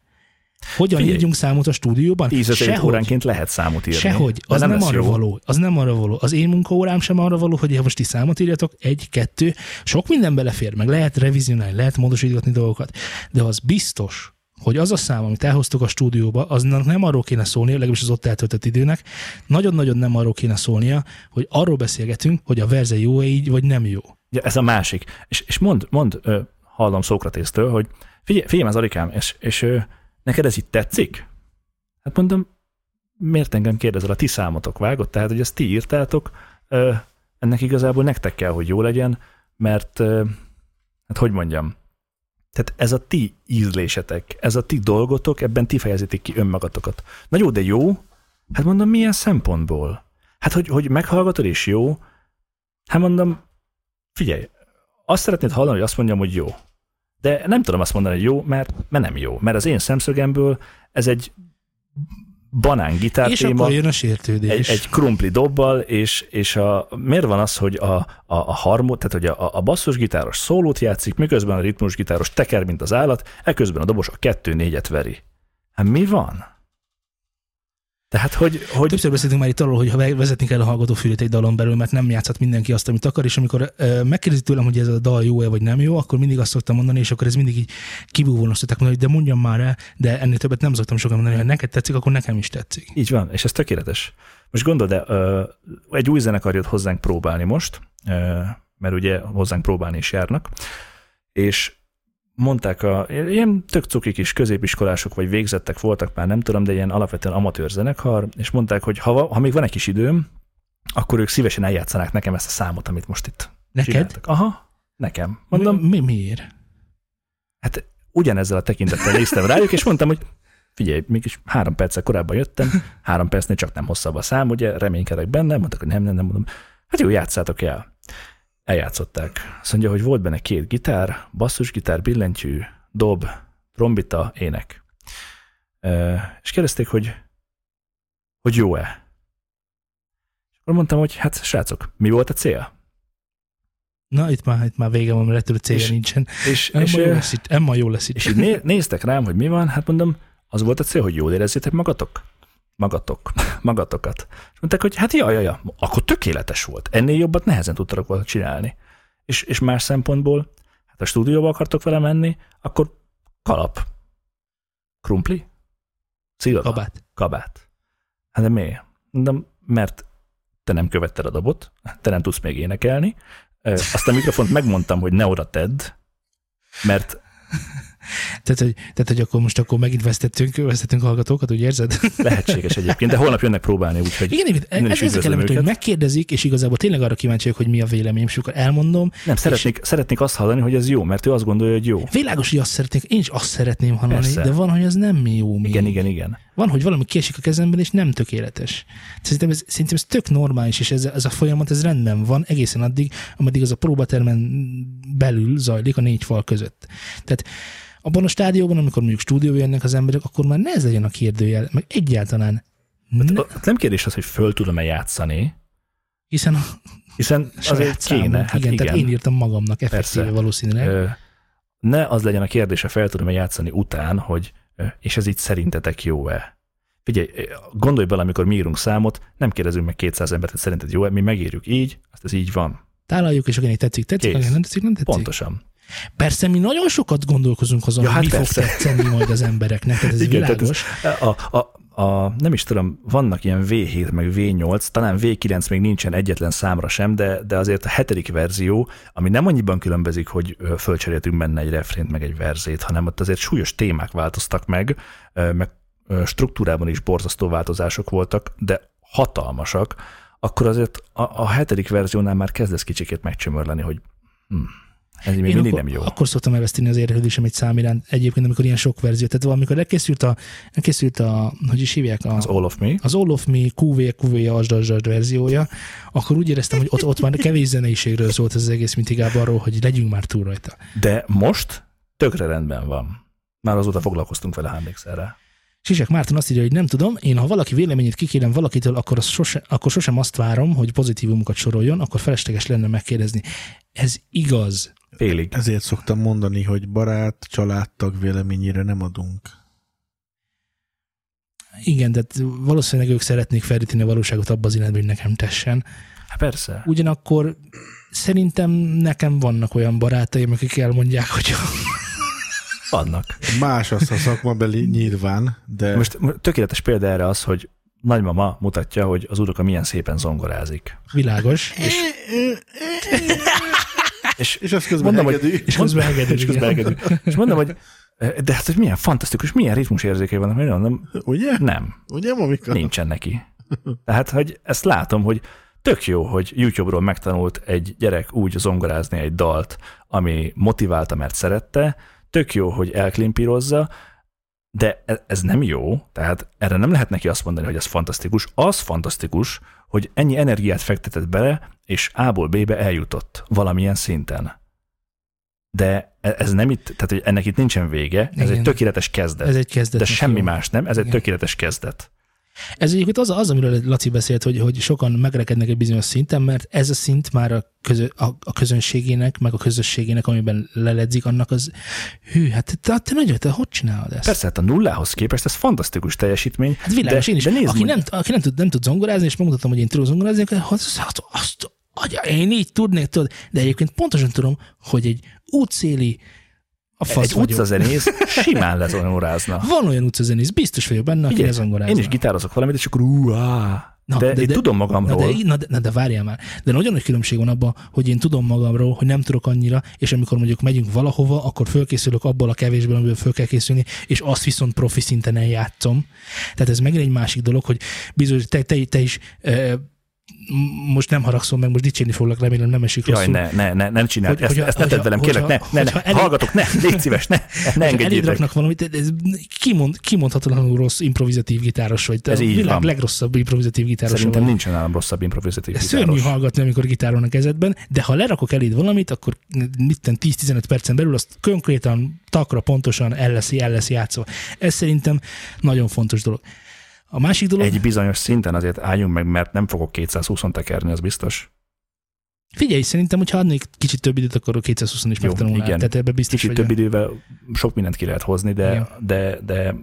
Hogyan Figyelj, írjunk számot a stúdióban? 10 ezer Sehogy. óránként lehet számot írni. Sehogy, az nem, nem arra jó. való. Az nem arra való. Az én munkaórám sem arra való, hogy ha most ti számot írjatok, egy, kettő, sok minden belefér, meg lehet revizionálni, lehet módosítgatni dolgokat, de az biztos, hogy az a szám, amit elhoztuk a stúdióba, aznak nem arról kéne szólnia, legalábbis az ott eltöltött időnek, nagyon-nagyon nem arról kéne szólnia, hogy arról beszélgetünk, hogy a verze jó így, vagy nem jó. Ja, ez a másik. És, és mond, mond hallom Szókratésztől, hogy figyelj, figyelj az Arikám, és, és neked ez itt tetszik? Hát mondom, miért engem kérdezel, a ti számotok vágott, tehát hogy ezt ti írtátok, ennek igazából nektek kell, hogy jó legyen, mert, hát hogy mondjam, tehát ez a ti ízlésetek, ez a ti dolgotok, ebben ti fejezitek ki önmagatokat. Na jó, de jó? Hát mondom, milyen szempontból? Hát, hogy, hogy meghallgatod és jó? Hát mondom, figyelj, azt szeretnéd hallani, hogy azt mondjam, hogy jó. De nem tudom azt mondani, hogy jó, mert, mert nem jó. Mert az én szemszögemből ez egy banán gitár És téma, akkor jön a sértődés. egy, egy krumpli dobbal, és, és a, miért van az, hogy a, a, a harmó, tehát hogy a, a basszusgitáros szólót játszik, miközben a ritmusgitáros teker, mint az állat, eközben a dobos a kettő-négyet veri. Hát mi van? Tehát, hogy, hogy Többször beszéltünk már itt arról, hogy ha vezetni kell a hallgatófülét egy dalon belül, mert nem játszhat mindenki azt, amit akar, és amikor ö, megkérdezik tőlem, hogy ez a dal jó-e vagy nem jó, akkor mindig azt szoktam mondani, és akkor ez mindig így kibúvóan azt szokták mondani, hogy de mondjam már el, de ennél többet nem szoktam sokan mondani, ha neked tetszik, akkor nekem is tetszik. Így van, és ez tökéletes. Most gondold, de ö, egy új zenekar jött hozzánk próbálni most, ö, mert ugye hozzánk próbálni is járnak, és mondták, a, ilyen tök cuki kis középiskolások vagy végzettek voltak már, nem tudom, de ilyen alapvetően amatőr zenekar, és mondták, hogy ha, ha még van egy kis időm, akkor ők szívesen eljátszanák nekem ezt a számot, amit most itt Neked? csináltak. Aha, nekem. Mondom, mi, mi, miért? hát ugyanezzel a tekintettel néztem rájuk, és mondtam, hogy figyelj, mégis három perccel korábban jöttem, három percnél csak nem hosszabb a szám, ugye, reménykedek benne, mondtak, hogy nem, nem, nem, mondom, hát jó, játszátok el. Eljátszották. Azt mondja, hogy volt benne két gitár, basszusgitár, billentyű, dob, trombita, ének. És kérdezték, hogy, hogy jó-e. És akkor mondtam, hogy hát srácok, mi volt a cél? Na, itt már, itt már vége van, mert ettől célja És- nincsen. És, Emma és, jó lesz itt. Emma jó lesz itt. És így néztek rám, hogy mi van, hát mondom, az volt a cél, hogy jól érezzétek magatok? Magatok, magatokat. És mondták, hogy hát jaj, jaj, jaj, akkor tökéletes volt. Ennél jobbat nehezen tudtak volna csinálni. És, és más szempontból, hát a stúdióba akartok vele menni, akkor kalap. Krumpli? Szilva? Kabát. Kabát. Hát de miért? Mondom, mert te nem követted a dobot, te nem tudsz még énekelni, azt a mikrofont megmondtam, hogy ne oda tedd, mert Tehát hogy, tehát, hogy akkor most akkor megint vesztettünk, vesztettünk hallgatókat, úgy érzed? Lehetséges egyébként, de holnap jönnek próbálni, úgyhogy Igen, Innen ez ezek elemet, hogy megkérdezik, és igazából tényleg arra kíváncsi vagyok, hogy mi a véleményem, és akkor elmondom. nem, szeretnék, szeretnék azt hallani, hogy ez jó, mert ő azt gondolja, hogy jó. Világos, hogy azt szeretnék, én is azt szeretném hallani, Persze. de van, hogy az nem jó még. Igen, igen, igen. Van, hogy valami kiesik a kezemben, és nem tökéletes. Szerintem ez, szerintem ez tök normális, és ez, ez a folyamat, ez rendben van egészen addig, ameddig az a próbatermen belül zajlik a négy fal között. Tehát abban a stádióban, amikor mondjuk stúdióba jönnek az emberek, akkor már ne ez legyen a kérdőjel, meg egyáltalán ne, Ott nem kérdés az, hogy föl tudom-e játszani, hiszen a hiszen azért kéne. számunk, Hát igen, igen. tehát én írtam magamnak effektíve valószínűleg. Ö, ne az legyen a kérdése, fel tudom-e játszani után, hogy és ez így szerintetek jó-e? Figyelj, gondolj bele, amikor mi írunk számot, nem kérdezünk meg 200 embert, hogy szerinted jó-e, mi megírjuk így, azt ez így van. Tálaljuk, és akinek tetszik, tetszik, akinek nem tetszik, nem tetszik. Pontosan. Persze mi nagyon sokat gondolkozunk azon, Ja, hogy hát mi persze. fog tetszeni majd az embereknek, ez Igen, tehát világos. A, a, a, nem is tudom, vannak ilyen V7 meg V8, talán V9 még nincsen egyetlen számra sem, de, de azért a hetedik verzió, ami nem annyiban különbözik, hogy fölcseréltünk benne egy refrént meg egy verzét, hanem ott azért súlyos témák változtak meg, meg struktúrában is borzasztó változások voltak, de hatalmasak, akkor azért a, a hetedik verziónál már kezdesz kicsikét megcsömörleni, hogy hm, ez még mindig akkor, nem jó. Akkor szoktam elveszteni az érdeklődésem egy szám iránt. Egyébként, amikor ilyen sok verzió, tehát valamikor elkészült a, elkészült a hogy is hívják, a, Az All of Me. az All of Me QV, QV, asd, asd, asd verziója, akkor úgy éreztem, hogy ott, ott már kevés zeneiségről szólt ez az egész, mint inkább arról, hogy legyünk már túl rajta. De most tökre rendben van. Már azóta foglalkoztunk vele, ha emlékszel rá. Sisek Márton azt írja, hogy nem tudom, én ha valaki véleményét kikérem valakitől, akkor, az sose, akkor sosem azt várom, hogy pozitívumokat soroljon, akkor felesleges lenne megkérdezni. Ez igaz. Félig. Ezért szoktam mondani, hogy barát, családtag véleményére nem adunk. Igen, de valószínűleg ők szeretnék felríteni a valóságot abba az irányba, hogy nekem tessen. Hát persze. Ugyanakkor szerintem nekem vannak olyan barátaim, akik elmondják, hogy Vannak. Más az a szakmabeli nyilván, de Most tökéletes példa erre az, hogy nagymama mutatja, hogy az unoka milyen szépen zongorázik. világos, és, És, és az közben mondom, hegedű. hogy, és közben engedő. és közben engedő. És mondom, hogy de hát, hogy milyen fantasztikus, milyen ritmusérzékei vannak, mert mondom, Ugye? nem, Ugye, Momika? nincsen neki. Tehát, hogy ezt látom, hogy tök jó, hogy YouTube-ról megtanult egy gyerek úgy zongorázni egy dalt, ami motiválta, mert szerette, tök jó, hogy elklimpírozza, de e- ez nem jó, tehát erre nem lehet neki azt mondani, hogy ez fantasztikus. Az fantasztikus, hogy ennyi energiát fektetett bele, és A-ból B-be eljutott valamilyen szinten. De e- ez nem itt, tehát hogy ennek itt nincsen vége, ez Igen. egy tökéletes kezdet. Ez egy kezdet. de semmi jó. más nem, ez egy Igen. tökéletes kezdet. Ez egyébként az, az, amiről Laci beszélt, hogy, hogy sokan megrekednek egy bizonyos szinten, mert ez a szint már a, közö, a, a közönségének, meg a közösségének, amiben leledzik, annak az, hű, hát te, te nagyon, te hogy csinálod ezt? Persze, hát a nullához képest ez fantasztikus teljesítmény. Hát világos, de, én is. De nézd aki, nem, aki nem, tud, nem tud zongorázni, és megmutatom, hogy én tudok zongorázni, akkor azt, azt, azt agya, én így tudnék, tudod. De egyébként pontosan tudom, hogy egy útszéli a fasz egy vagyok. utcazenész simán lezongorázna. Van olyan utcazenész, biztos vagyok benne, aki lezongorázna. Én is gitározok valamit, és akkor ú, á. Na, de, de, én tudom Na magamról. de, na, de, na de várjál már. De nagyon nagy különbség van abban, hogy én tudom magamról, hogy nem tudok annyira, és amikor mondjuk megyünk valahova, akkor fölkészülök abból a kevésből, amiből föl kell készülni, és azt viszont profi szinten eljátszom. Tehát ez megint egy másik dolog, hogy bizony te, te, te is e, most nem haragszom meg, most dicsérni foglak, remélem nem esik Jaj, rosszul. ne, ne, ne, nem csináld, Hogy- ezt, hogyha- ezt ne tedd hogyha- velem, kérlek, ne, hogyha- ne, ne, hogyha elég- hallgatok, ne, légy szíves, ne, ne engedjétek. raknak valamit, ez kimond, kimondhatatlanul rossz improvizatív gitáros vagy. Te Ez a világ van. legrosszabb improvizatív gitáros Szerintem vagy. nincsen nálam rosszabb improvizatív Ez szörnyű gitáros. hallgatni, amikor gitáron a kezedben, de ha lerakok eléd valamit, akkor mit tenni, 10-15 percen belül azt konkrétan, takra, pontosan el lesz, el lesz játszva. Ez szerintem nagyon fontos dolog. A másik dolog, Egy bizonyos szinten azért álljunk meg, mert nem fogok 220-on tekerni, az biztos. figyelj, szerintem, hogyha adnék kicsit több időt, akkor a 220 is megtanulnál. igen. Tehát ebbe biztos Kicsit vagy. több idővel sok mindent ki lehet hozni, de, Igen. de, de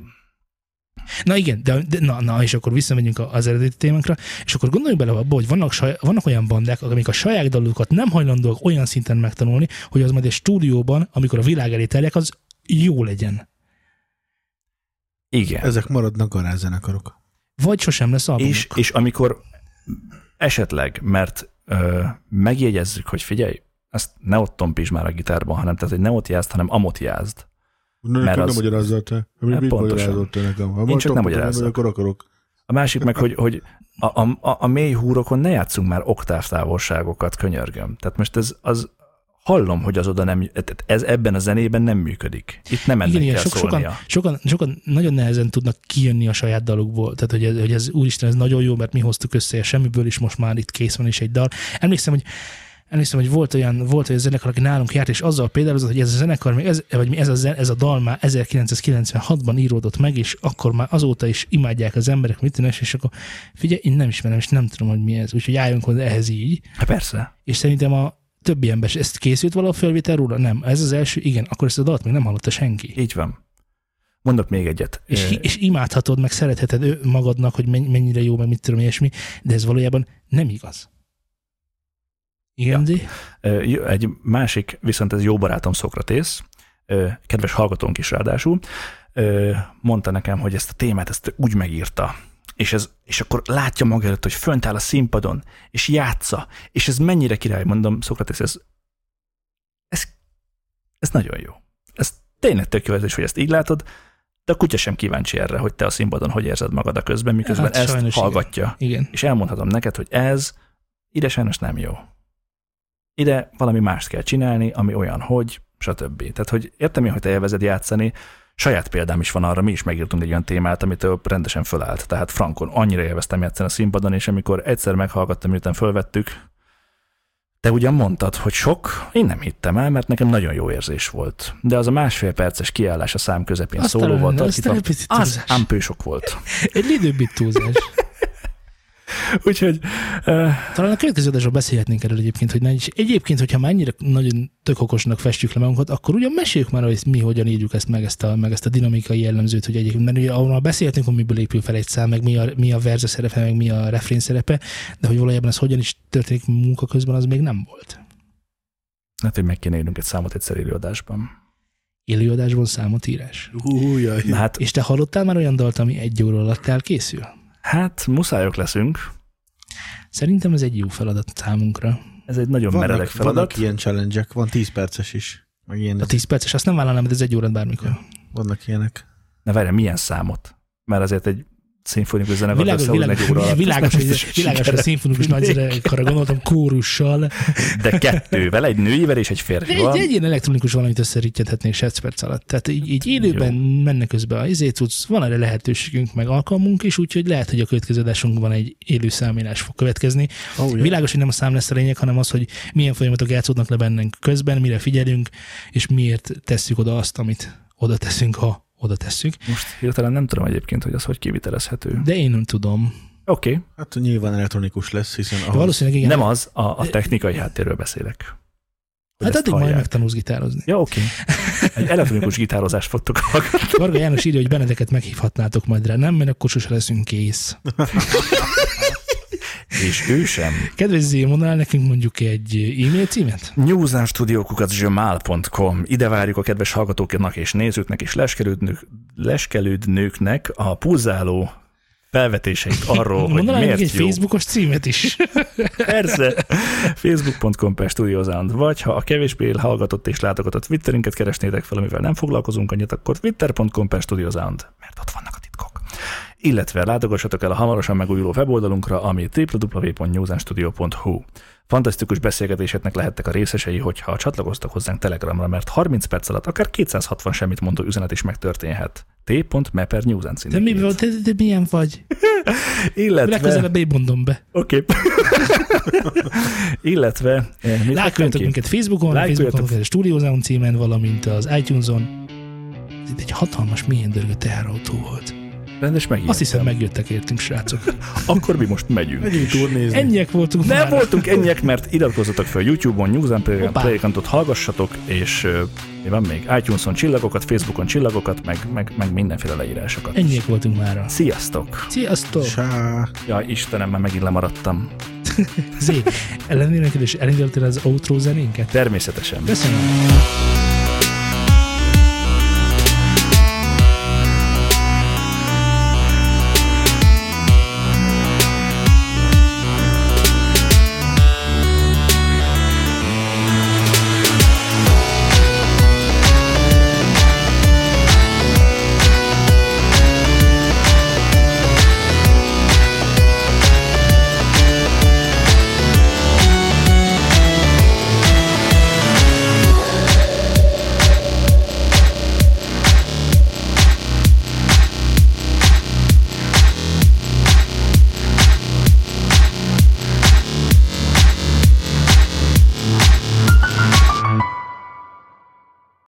Na igen, de, de na, na, és akkor visszamegyünk az eredeti témánkra, és akkor gondoljunk bele abba, hogy vannak, saj, vannak olyan bandák, amik a saját dalukat nem hajlandóak olyan szinten megtanulni, hogy az majd egy stúdióban, amikor a világ elé terjek, az jó legyen. Igen. Ezek maradnak garázzenekarok. Vagy sosem lesz albumuk. És, és amikor esetleg, mert ö, megjegyezzük, hogy figyelj, ezt ne ott tompíts már a gitárban, hanem tehát, hogy ne ott jázd, hanem amott jázd. Na, Mert nem az- magyarázzal te. Mi, Hát mit pontosan. magyarázol te nekem? Ha Én csak nem magyarázzak. Akkor akarok. A másik meg, hogy, hogy a, a, a, a mély húrokon ne játszunk már oktávtávolságokat, könyörgöm. Tehát most ez az, hallom, hogy az oda nem, ez ebben a zenében nem működik. Itt nem ennek Igen, kell sok, sokan, szólnia. sokan, sokan nagyon nehezen tudnak kijönni a saját dalukból. Tehát, hogy ez, hogy ez úristen, ez nagyon jó, mert mi hoztuk össze a semmiből is, most már itt kész van is egy dal. Emlékszem, hogy Emlékszem, hogy volt olyan, volt olyan zenekar, aki nálunk járt, és azzal például, hogy ez a zenekar, még ez, vagy ez a, ez a dal már 1996-ban íródott meg, és akkor már azóta is imádják az emberek, mit tűnés, és akkor figyelj, én nem ismerem, és nem tudom, hogy mi ez. Úgyhogy álljunk hozzá ehhez így. Hát persze. És szerintem a többi ember, ezt készült valahol felvétel róla? Nem. Ez az első, igen, akkor ezt a dalt még nem hallotta senki. Így van. Mondok még egyet. És, Ö, és imádhatod, meg szeretheted ő magadnak, hogy men- mennyire jó, meg mit tudom, ilyesmi, de ez valójában nem igaz. Igen, ja. Egy másik, viszont ez jó barátom Szokratész, kedves hallgatónk is ráadásul, mondta nekem, hogy ezt a témát ezt úgy megírta, és, ez, és akkor látja maga előtt, hogy fönt áll a színpadon, és játsza, és ez mennyire király, mondom, Szokratész, ez, ez, ez nagyon jó. Ez tényleg tök jó érzés, hogy ezt így látod, de a kutya sem kíváncsi erre, hogy te a színpadon hogy érzed magad a közben, miközben Hát ezt sajnos igen. hallgatja. Igen. És elmondhatom neked, hogy ez ide sajnos nem jó. Ide valami mást kell csinálni, ami olyan, hogy, stb. Tehát, hogy értem én, hogy te élvezed játszani, saját példám is van arra, mi is megírtunk egy olyan témát, amitől rendesen fölállt. Tehát Frankon annyira élveztem játszani a színpadon, és amikor egyszer meghallgattam, miután fölvettük, te ugyan mondtad, hogy sok, én nem hittem el, mert nekem nagyon jó érzés volt. De az a másfél perces kiállás a szám közepén Azt szólóval tartítva, az túlzás. ámpősok volt. Egy időbit túlzás. Úgyhogy uh, Talán a következő adásról beszélhetnénk erről egyébként, hogy ne, és egyébként, hogyha már ennyire nagyon tök okosnak festjük le magunkat, akkor ugyan meséljük már, hogy mi hogyan írjuk ezt meg, ezt a, meg ezt a dinamikai jellemzőt, hogy egyébként, mert ugye ahol beszéltünk, hogy miből épül fel egy szám, meg mi a, mi a verze szerepe, meg mi a refrén szerepe, de hogy valójában ez hogyan is történik munka közben, az még nem volt. hát, hogy meg kéne írnunk egy számot egyszer élőadásban. Élőadásban számot írás. Hú, jaj. Na hát, És te hallottál már olyan dalt, ami egy óra alatt elkészül? Hát muszájok leszünk. Szerintem ez egy jó feladat számunkra. Ez egy nagyon meredek vannak, feladat. vannak ilyen challenge van 10 perces is. Meg ilyen, A 10 perces, azt nem vállalnám, de ez egy órát bármikor. vannak ilyenek. Ne várjál, milyen számot? Mert azért egy szimfonikus zenekart Világos, óra világos, alatt. világos, hogy, világos, hogy szimfonikus nagyzenekarra gondoltam, kórussal. De kettővel, egy nőivel és egy De egy, férfival. egy ilyen elektronikus valamit összeríthetnénk 7 perc alatt. Tehát így, így élőben Jó. mennek közben a izét, van erre lehetőségünk, meg alkalmunk is, úgyhogy lehet, hogy a következő adásunkban egy élő számítás fog következni. Oh, yeah. Világos, hogy nem a szám lesz a lényeg, hanem az, hogy milyen folyamatok játszódnak le bennünk közben, mire figyelünk, és miért tesszük oda azt, amit oda teszünk, ha oda tesszük. Most hirtelen nem tudom egyébként, hogy az hogy kivitelezhető. De én nem tudom. Oké, okay. Hát nyilván elektronikus lesz, hiszen ahhoz... valószínűleg igen. nem az, a, a technikai háttérről beszélek. Hogy hát addig majd hallják. megtanulsz gitározni. Ja, oké. Egy elektronikus gitározást fogtok hallgatni. Varga János írja, hogy Benedeket meghívhatnátok majd rá. Nem, mert akkor sose leszünk kész. És ő sem. Kedves Zé, mondanál nekünk mondjuk egy e-mail címet? newsandstudiókukat.gmail.com Ide várjuk a kedves hallgatóknak és nézőknek és leskelődnők, leskelődnőknek a pulzáló felvetéseit arról, hogy miért egy jó. Facebookos címet is. Persze. Facebook.com per Studiosound, vagy ha a kevésbé hallgatott és látogatott Twitterünket keresnétek fel, amivel nem foglalkozunk annyit, akkor twitter.com per Studiosound, mert ott vannak a. Illetve látogassatok el a hamarosan megújuló weboldalunkra, ami www.newsandstudio.hu. Fantasztikus beszélgetéseknek lehettek a részesei, hogyha csatlakoztak hozzánk Telegramra, mert 30 perc alatt akár 260 semmit mondó üzenet is megtörténhet. t.me per newsand De, mi, de, de, de milyen vagy? Illetve... Legközelebb én mondom be. Oké. Okay. Illetve... eh, Lájkoljatok minket Facebookon, Lájkoljatok. Facebookon, a Studio Zone címen, valamint az iTunes-on. Ez itt egy hatalmas, milyen dörgő teherautó volt. Rendes megijedtem. Azt hiszem, megjöttek értünk, srácok. Akkor mi most megyünk. Megyünk turnézni. Ennyiek voltunk Nem már. voltunk ennyiek, mert iratkozzatok fel YouTube-on, News and Play- Hoppá. Playkantot hallgassatok, és mi van még? iTunes-on csillagokat, Facebookon csillagokat, meg, meg, meg mindenféle leírásokat. Ennyiek voltunk már. Sziasztok! Sziasztok! Sá. Ja, Istenem, már megint lemaradtam. Zé, ellenére és elindultál az outro zenénket? Természetesen. Köszönöm.